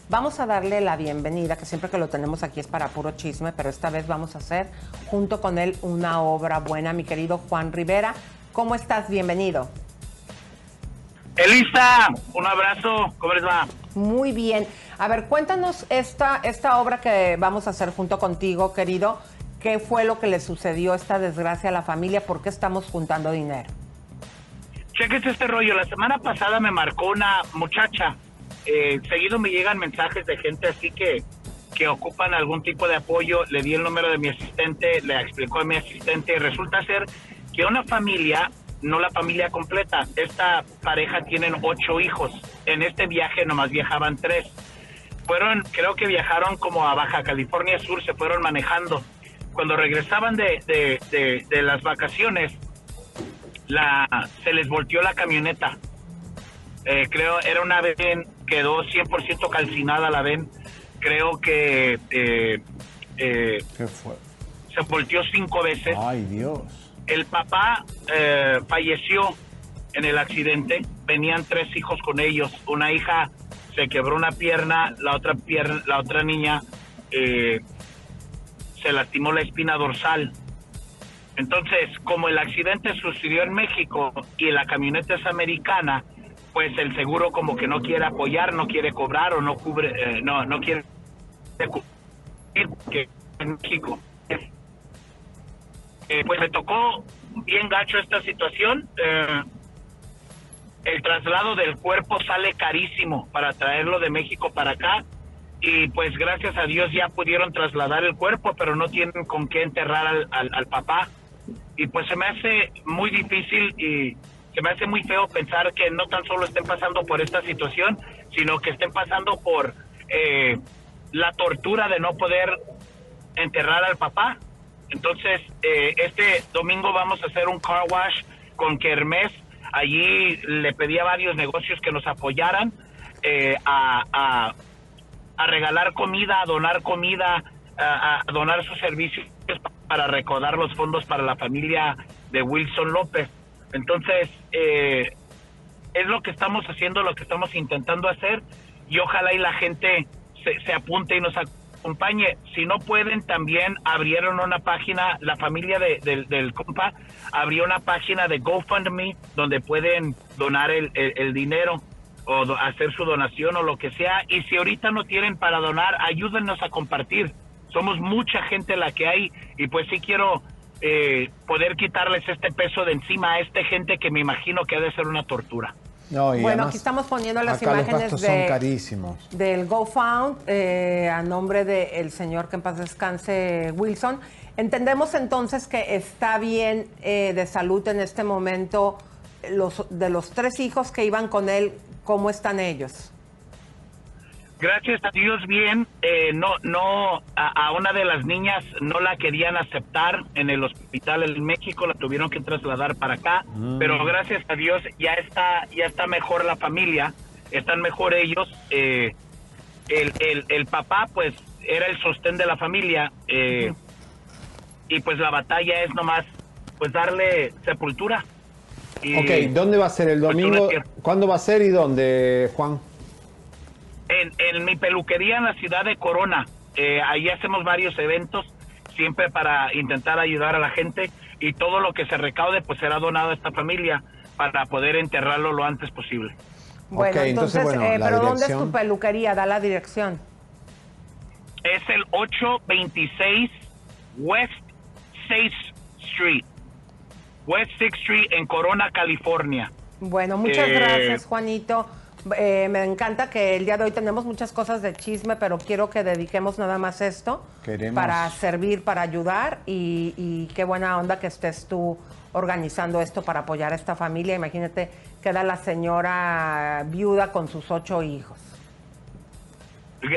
Vamos a darle la bienvenida, que siempre que lo tenemos aquí es para puro chisme, pero esta vez vamos a hacer junto con él una obra buena, mi querido Juan Rivera. ¿Cómo estás? Bienvenido. Elisa, un abrazo, ¿cómo les va? Muy bien. A ver, cuéntanos esta, esta obra que vamos a hacer junto contigo, querido. ¿Qué fue lo que le sucedió esta desgracia a la familia? ¿Por qué estamos juntando dinero? Cheques este rollo, la semana pasada me marcó una muchacha, eh, seguido me llegan mensajes de gente así que, que ocupan algún tipo de apoyo, le di el número de mi asistente, le explicó a mi asistente, y resulta ser que una familia, no la familia completa, esta pareja tienen ocho hijos, en este viaje nomás viajaban tres, fueron, creo que viajaron como a Baja California Sur, se fueron manejando, cuando regresaban de, de, de- de las vacaciones, la, se les volteó la camioneta. Eh, creo era una ven, quedó 100% calcinada la ven. Creo que eh, eh, ¿Qué fue? se volteó cinco veces. Ay, Dios. El papá eh, falleció en el accidente. Venían tres hijos con ellos. Una hija se quebró una pierna, la otra pierna, la otra niña eh, se lastimó la espina dorsal. Entonces, como el accidente sucedió en México y la camioneta es americana, pues el seguro como que no quiere apoyar, no quiere cobrar o no cubre, eh, no, no quiere que en México. Eh, pues me tocó bien gacho esta situación. Eh, el traslado del cuerpo sale carísimo para traerlo de México para acá y pues gracias a Dios ya pudieron trasladar el cuerpo, pero no tienen con qué enterrar al, papá. Y pues se me hace muy difícil y se me hace muy feo pensar que no tan solo estén pasando por esta situación, sino que estén pasando por eh, la tortura de no poder enterrar al papá. Entonces, eh, este domingo vamos a hacer un car wash con Kermés. Allí le pedí a varios negocios que nos apoyaran eh, a, a- regalar comida, a donar comida, a, a donar sus servicios para recaudar los fondos para la familia de Wilson López. Entonces, eh, es lo que estamos haciendo, lo que estamos intentando hacer y ojalá y la gente se, se apunte y nos acompañe. Si no pueden, también abrieron una página, la familia de- del- compa abrió una página de GoFundMe donde pueden donar el, el- dinero o hacer su donación o lo que sea. Y si ahorita no tienen para donar, ayúdennos a compartir. Somos mucha gente la que hay y pues sí quiero eh, poder quitarles este peso de encima a esta gente que me imagino que ha de ser una tortura. No, y bueno, aquí estamos poniendo las acá los imágenes son de, carísimos. del GoFound eh, a nombre del señor que en paz descanse, Wilson. Entendemos entonces que está bien eh, de salud en este momento. Los, de los tres hijos que iban con él, ¿cómo están ellos? Gracias a Dios bien, eh, no, no, a, a una de las niñas no la querían aceptar en el hospital en México, la tuvieron que trasladar para acá, Mm. pero gracias a Dios ya está, ya está mejor la familia, están mejor ellos. eh, el, el, el papá, pues, era el sostén de la familia, eh, y pues la batalla es nomás, pues, darle sepultura. Y, Ok, ¿dónde va a ser el Pues, domingo? ¿Cuándo va a ser y dónde, Juan? En, en mi peluquería en la ciudad de Corona. Eh, ahí hacemos varios eventos, siempre para intentar ayudar a la gente y todo lo que se recaude pues será donado a esta familia para poder enterrarlo lo antes posible. Bueno, entonces, entonces, bueno, eh, pero ¿dónde es tu peluquería? Da la dirección. Es el 826 West 6th Street. West 6th Street en Corona, California. Bueno, muchas Eh, gracias, Juanito. Eh, me encanta que el día de hoy tenemos muchas cosas de chisme, pero quiero que dediquemos nada más esto Queremos. para servir, para ayudar y, y qué buena onda que estés tú organizando esto para apoyar a esta familia. Imagínate, queda la señora viuda con sus ocho hijos.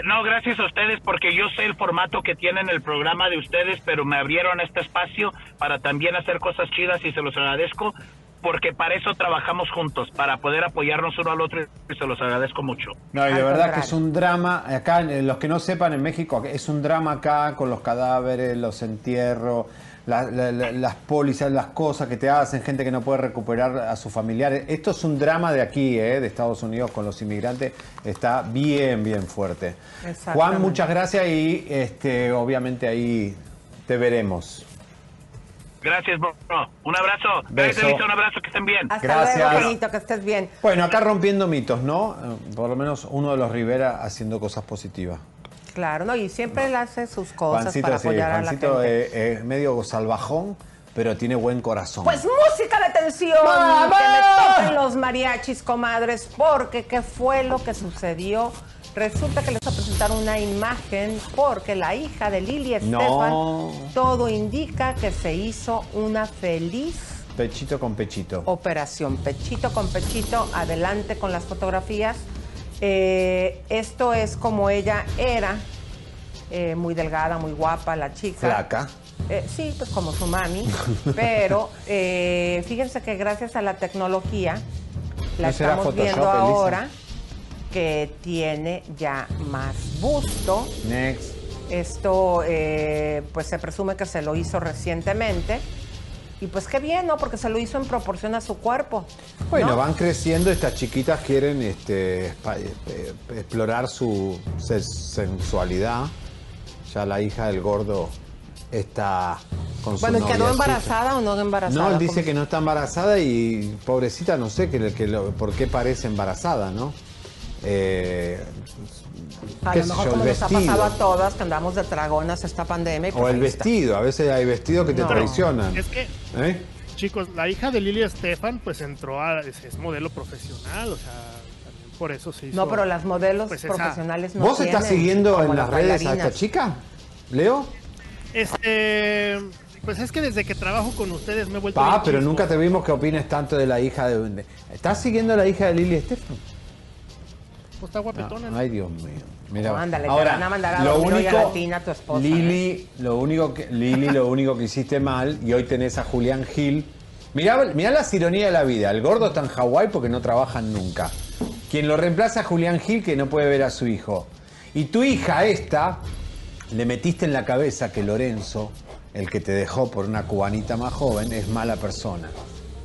No, gracias a ustedes porque yo sé el formato que tienen el programa de ustedes, pero me abrieron este espacio para también hacer cosas chidas y se los agradezco porque para eso trabajamos juntos, para poder apoyarnos uno al otro y se los agradezco mucho. No, y de Al verdad que es un drama, acá, eh, los que no sepan en México, es un drama acá con los cadáveres, los entierros, la- la- la- las pólizas, las cosas que te hacen, gente que no puede recuperar a sus familiares. Esto es un drama de aquí, eh, de Estados Unidos con los inmigrantes, está bien, bien fuerte. Juan, muchas gracias y este, obviamente ahí te veremos. Gracias, bro. Un abrazo. Beso. Gracias, un abrazo, que estén bien. Hasta Gracias. luego, Juanito, que estés bien. Bueno, acá rompiendo mitos, ¿no? Eh, Por lo menos uno de los Rivera haciendo cosas positivas. Claro, ¿no? Y siempre él hace sus cosas Juancito, para sí, apoyar a la Juancito gente. es, es medio salvajón, pero tiene buen corazón. Pues música de tensión, ¡Mamá! que me toquen los mariachis, comadres, porque ¿qué fue lo que sucedió? Resulta que les va a presentar una imagen porque la hija de Lili No. Estefan, todo indica que se hizo una feliz Pechito con pechito. operación. Pechito con pechito, adelante con las fotografías. Eh, esto es como ella era, eh, muy delgada, muy guapa la chica. Flaca. Eh, sí, pues como su mami, pero eh, fíjense que gracias a la tecnología la ¿No será estamos viendo Elisa? Que tiene ya más busto. Next. Esto eh, pues se presume que se lo hizo recientemente y pues qué bien, ¿no? Porque se lo hizo en proporción a su cuerpo. Bueno, ¿no? van creciendo, estas chiquitas quieren este, eh, explorar su se- sensualidad. Ya la hija del gordo está con su Bueno, ¿y ¿quedó embarazada o no embarazada? No, él dice ¿Cómo? que no está embarazada y pobrecita, no sé que, que lo- por qué parece embarazada, ¿no? Eh, A lo mejor yo, como el nos ha vestido. pasado a todas, que andamos de tragonas esta pandemia. y pues O el está. vestido, a veces hay vestidos que te traicionan. Es que, ¿Eh? chicos, la hija de Lili Estefan, pues entró a. Es, es modelo profesional, o sea, también por eso hizo. No, pero las modelos pues, esa- profesionales no ¿Vos estás siguiendo en las redes a esta chica? ¿Leo? Este. Pues es que desde que trabajo con ustedes me he vuelto. Ah, pero nunca te vimos que opines tanto de la hija de... de- ¿Estás siguiendo a la hija de Lili Estefan? Pues está guapetona. ¿no? Ay, Dios mío. Mira, No, ándale, te ahora, van a mandar a lo a único, la tina a tu esposa, Lili, lo único que, Lili, lo único que hiciste mal, y hoy tenés a Julián Gil. Mirá, mirá las ironías de la vida. El gordo está en Hawái porque no trabajan nunca. Quien lo reemplaza a Julián Gil que no puede ver a su hijo. Y tu hija esta, le metiste en la cabeza que Lorenzo, el que te dejó por una cubanita más joven, es mala persona.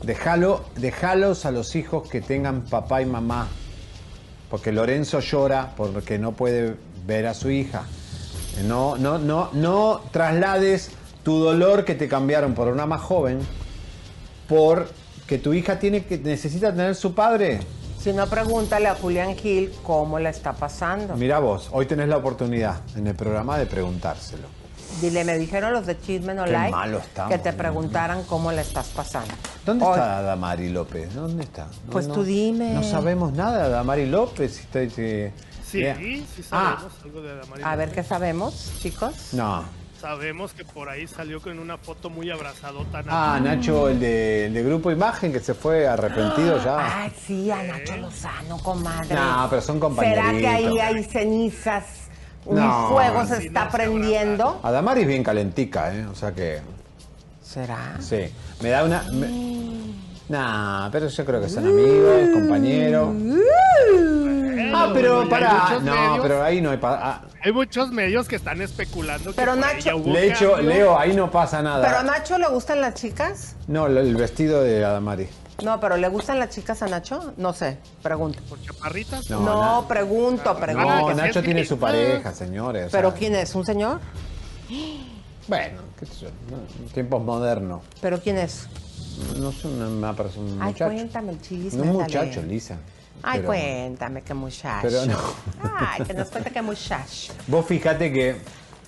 Déjalo, déjalos a los hijos que tengan papá y mamá porque Lorenzo llora porque no puede ver a su hija. No, no, no, no traslades tu dolor que te cambiaron por una más joven por que tu hija tiene que necesita tener su padre. Si no, pregúntale a Julián Gil cómo le está pasando. Mira vos, hoy tenés la oportunidad en el programa de preguntárselo. Dile, me dijeron los de Chisme No Like malo estamos, que te preguntaran cómo le estás pasando. ¿Dónde Hoy- está Damari López? ¿Dónde está? No, Pues no- tú dime. No sabemos nada de Damari López. si está- si- Sí, Yeah. sí Ah. sabemos algo de Adamari A ver qué sabemos, chicos. No. Sabemos que por ahí salió con una foto muy abrazadota. Ah, Nacho, el de, el de Grupo Imagen que se fue arrepentido ya. Ay, sí, a Nacho Lozano, comadre. No, pero son ¿Será que ahí compañeritos. hay cenizas? Un No. fuego se está prendiendo. Adamari es bien calentica, ¿eh? O sea que. ¿Será? Sí. Me da una. me- Nah, pero yo creo que son amigos, compañeros. Ah, pero para. No, medios- pero ahí no hay. pa- ah, Hay muchos medios que están especulando que Pero ahí Nacho- de hecho. Leo, ahí no pasa nada. ¿Pero a Nacho le gustan las chicas? No, el vestido de Adamari. No, pero ¿le gustan las chicas a Nacho? No sé, pregunto. ¿Por chaparritas? No, No, pregunto, pregunto. No, Nacho es tiene su pareja, señores. o ¿Pero sea, quién es? ¿Un señor? Bueno, qué sé yo, no, tiempos modernos. ¿Pero quién es? No es una, una persona, un Ay, muchacho. cuéntame el chisme. No un dale. muchacho, Lisa. Ay, Pero- cuéntame qué muchacho. Pero no. Ay, que nos cuente qué muchacho. Vos fíjate que,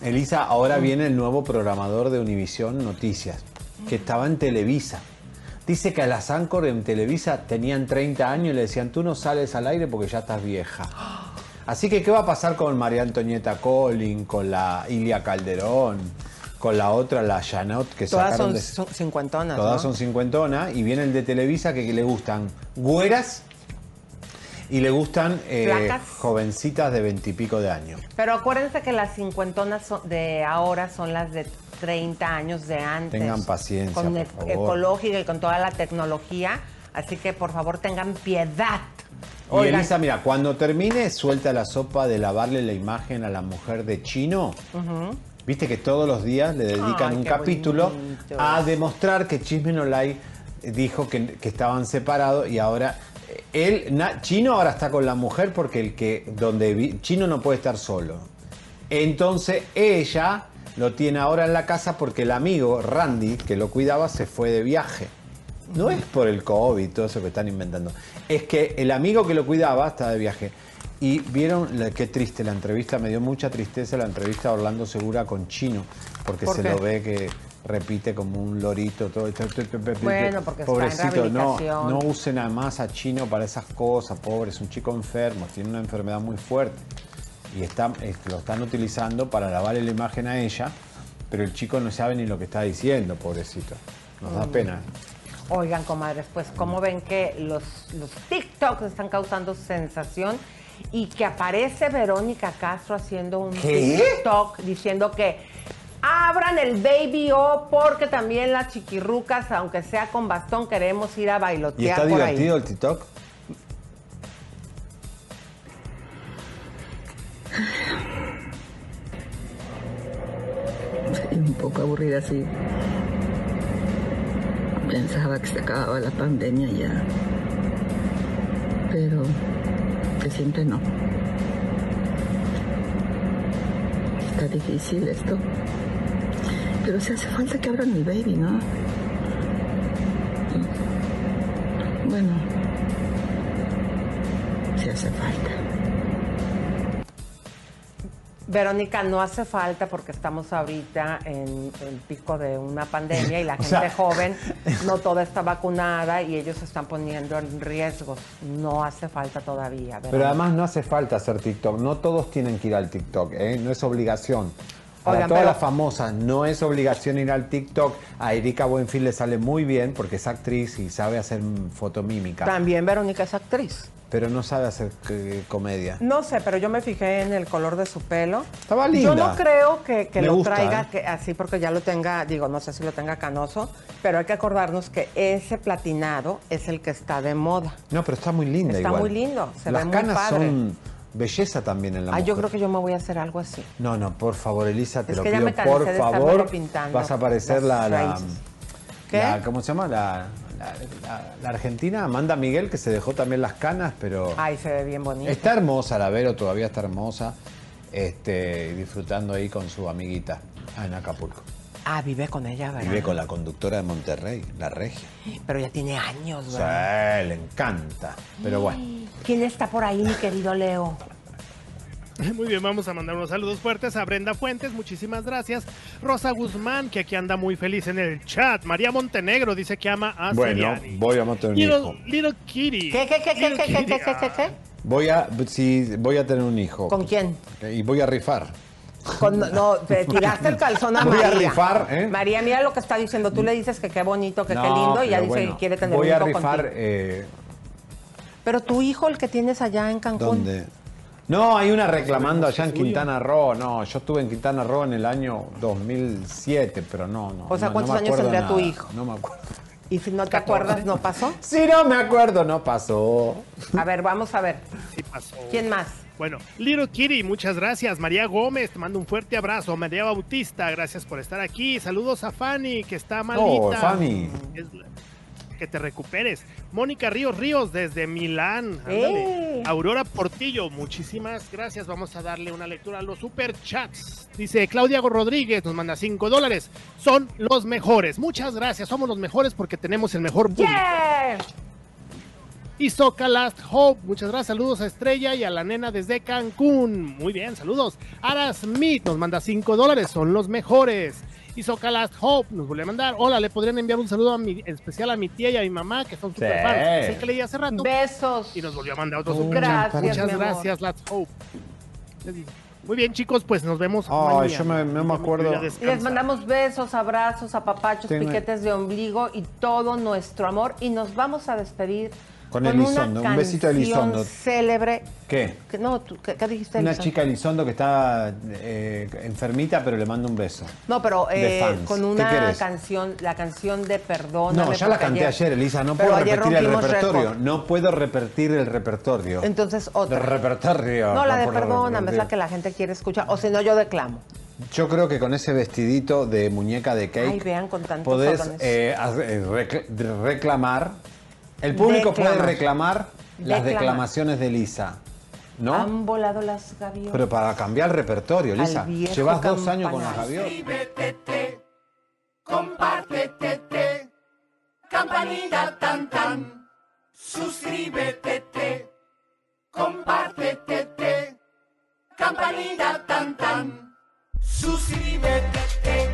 Elisa, ahora viene el nuevo programador de Univisión Noticias, que estaba en Televisa. Dice que a las Anchor en Televisa tenían 30 años y le decían, tú no sales al aire porque ya estás vieja. Así que, ¿qué va a pasar con María Antonieta Collin, con la Ilia Calderón, con la otra, la Janot, que Todas sacaron son, de... son cincuentonas, Todas ¿no? son cincuentonas y viene el de Televisa que, que le gustan güeras y le gustan eh, jovencitas de veintipico de años. Pero acuérdense que las cincuentonas de ahora son las de 30 años de antes. Tengan paciencia, Con por e- favor. ecológica y con toda la tecnología. Así que por favor tengan piedad. Y Oigan. Elisa, mira, cuando termine, suelta la sopa de lavarle la imagen a la mujer de Chino. Viste que todos los días le dedican Ay, un capítulo bonito. a demostrar que Chisme No Like dijo que, que estaban separados y ahora eh, él, na- Chino ahora está con la mujer porque el que donde vi- Chino no puede estar solo. Entonces ella lo tiene ahora en la casa porque el amigo Randy que lo cuidaba se fue de viaje. No es por el COVID, todo eso que están inventando. Es que el amigo que lo cuidaba está de viaje. Y vieron qué triste la entrevista, me dio mucha tristeza la entrevista de Orlando Segura con Chino, porque ¿Por se qué? lo ve que repite como un lorito todo. Bueno, porque está en Pobrecito, no, no usen nada más a Chino para esas cosas, pobre, es un chico enfermo, tiene una enfermedad muy fuerte. Y está, es- lo están utilizando para lavarle la imagen a ella, pero el chico no sabe ni lo que está diciendo, pobrecito. Nos da Mm. pena. Oigan, comadres, pues como ven que los, los TikToks están causando sensación y que aparece Verónica Castro haciendo un ¿Qué? TikTok diciendo que abran el Baby O porque también las chiquirrucas, aunque sea con bastón, queremos ir a ¿Y bailotear está por divertido ahí. el TikTok? Estoy un poco aburrida, sí. Pensaba que se acababa la pandemia ya. Pero que siempre no. Está difícil esto. Pero si hace falta que abran el baby, ¿no? Bueno, si hace falta. Verónica, no hace falta porque estamos ahorita en el pico de una pandemia y la gente sea- joven no toda está vacunada y ellos se están poniendo en riesgos. No hace falta todavía. Pero además no hace falta hacer TikTok. No todos tienen que ir al TikTok, ¿eh? no es obligación. Para Oigan, todas pero- las famosas no es obligación ir al TikTok. A Erika Buenfil le sale muy bien porque es actriz y sabe hacer fotomímica. También Verónica es actriz. Pero no sabe hacer eh, comedia. No sé, pero yo me fijé en el color de su pelo. Estaba linda. Yo no creo que, que lo gusta, traiga ¿eh? que así porque ya lo tenga, digo, no sé si lo tenga canoso, pero hay que acordarnos que ese platinado es el que está de moda. No, pero está muy linda Está igual. muy lindo, se Las ve muy canas padre. son belleza también en la Ah, mujer. yo creo que yo me voy a hacer algo así. No, no, por favor, Elisa, te Es lo que ya pido, me cansé por favor. Vas a parecer la, las la, raíces. ¿Qué? la- ¿Cómo se llama? La, la- la- la argentina, Amanda Miguel, que se dejó también las canas, pero Ay, se ve bien bonito. está hermosa, la Vero todavía está hermosa, este, disfrutando ahí con su amiguita ah, en Acapulco. Ah, vive con ella, ¿verdad? Vive con la conductora de Monterrey, la regia. Pero ya tiene años, Sí, ¿verdad? le encanta. Pero bueno. ¿Quién está por ahí, mi querido Leo? Muy bien, vamos a mandar unos saludos fuertes a Brenda Fuentes, muchísimas gracias. Rosa Guzmán, que aquí anda muy feliz en el chat. María Montenegro dice que ama a Bueno, Seriani. voy a tener un Little, hijo. Little Kitty. ¿Qué, qué, qué, qué, Little qué, qué, Kitty, qué, qué, qué, qué? Voy a, sí, voy a tener un hijo. ¿Con quién? Y voy a rifar. Con- no, te tiraste el calzón a Voy a María. rifar, ¿eh? María, mira lo que está diciendo. Tú le dices que qué bonito, que qué No, lindo, y ya pero dice bueno, que quiere tener Voy un a hijo rifar. contigo. eh, Pero tu hijo, el que tienes allá en Cancún. ¿Dónde? No, hay una reclamando allá en Quintana Roo. No, yo estuve en Quintana Roo en el año 2007, pero no, no. O sea, no- ¿cuántos no años tendría tu hijo? No me acuerdo. Y si no te acuerdas, ¿no pasó? Si no me acuerdo, no pasó. A ver, vamos a ver. Sí pasó. ¿Quién más? Bueno, Little Kitty, muchas gracias. María Gómez, te mando un fuerte abrazo. María Bautista, gracias por estar aquí. Saludos a Fanny, que está malita. Oh, Fanny. Es que te recuperes. Mónica Ríos Ríos desde Milán. ¡Eh! Aurora Portillo, muchísimas gracias. Vamos a darle una lectura a los super chats. Dice Claudia Rodríguez, nos manda 5 dólares. Son los mejores. Muchas gracias. Somos los mejores porque tenemos el mejor público. Yeah. Y Soca Last Hope, muchas gracias. Saludos a Estrella y a la nena desde Cancún. Muy bien, saludos. Ara Smith nos manda 5 dólares, son los mejores. Y Soca Last Hope nos vuelve a mandar. Hola, le podrían enviar un saludo a mi, en especial a mi tía y a mi mamá, que son super Sí. fans. Es el que leí hace rato. Besos. Y nos volvió a mandar otro Oh, gracias, Muchas gracias, Last Hope. Muy bien, chicos, pues nos vemos. Ay, mañana. yo me- no me acuerdo. Les mandamos besos, abrazos, apapachos, Tengo- piquetes de ombligo y todo nuestro amor. Y nos vamos a despedir Con una Elizondo, un besito canción Elizondo. célebre. ¿Qué? que- no, tú- ¿qué, qué dijiste? Una Elizondo? chica Elizondo que está eh, enfermita, pero le mando un beso. No, pero de eh, con ¿Qué una canción, la canción de Perdóname. No, ya la canté ayer, Elisa. No puedo ayer repetir el repertorio. No puedo repetir el repertorio. Entonces otra. El repertorio. no, la de puedo Perdóname es la que la gente quiere escuchar. O si no, yo declamo. Yo creo que con ese vestidito de muñeca de cake Ay, vean con tantos podés eh, de- reclamar. El público puede Declamar. reclamar las Declamar. declamaciones de Lisa. ¿No? Han volado las gaviotas. Pero para cambiar el repertorio, Lisa. Llevas dos años con las gaviotas. compártete, campanita tan tan, suscríbete, compártete, campanita tan tan, suscríbete, suscríbete,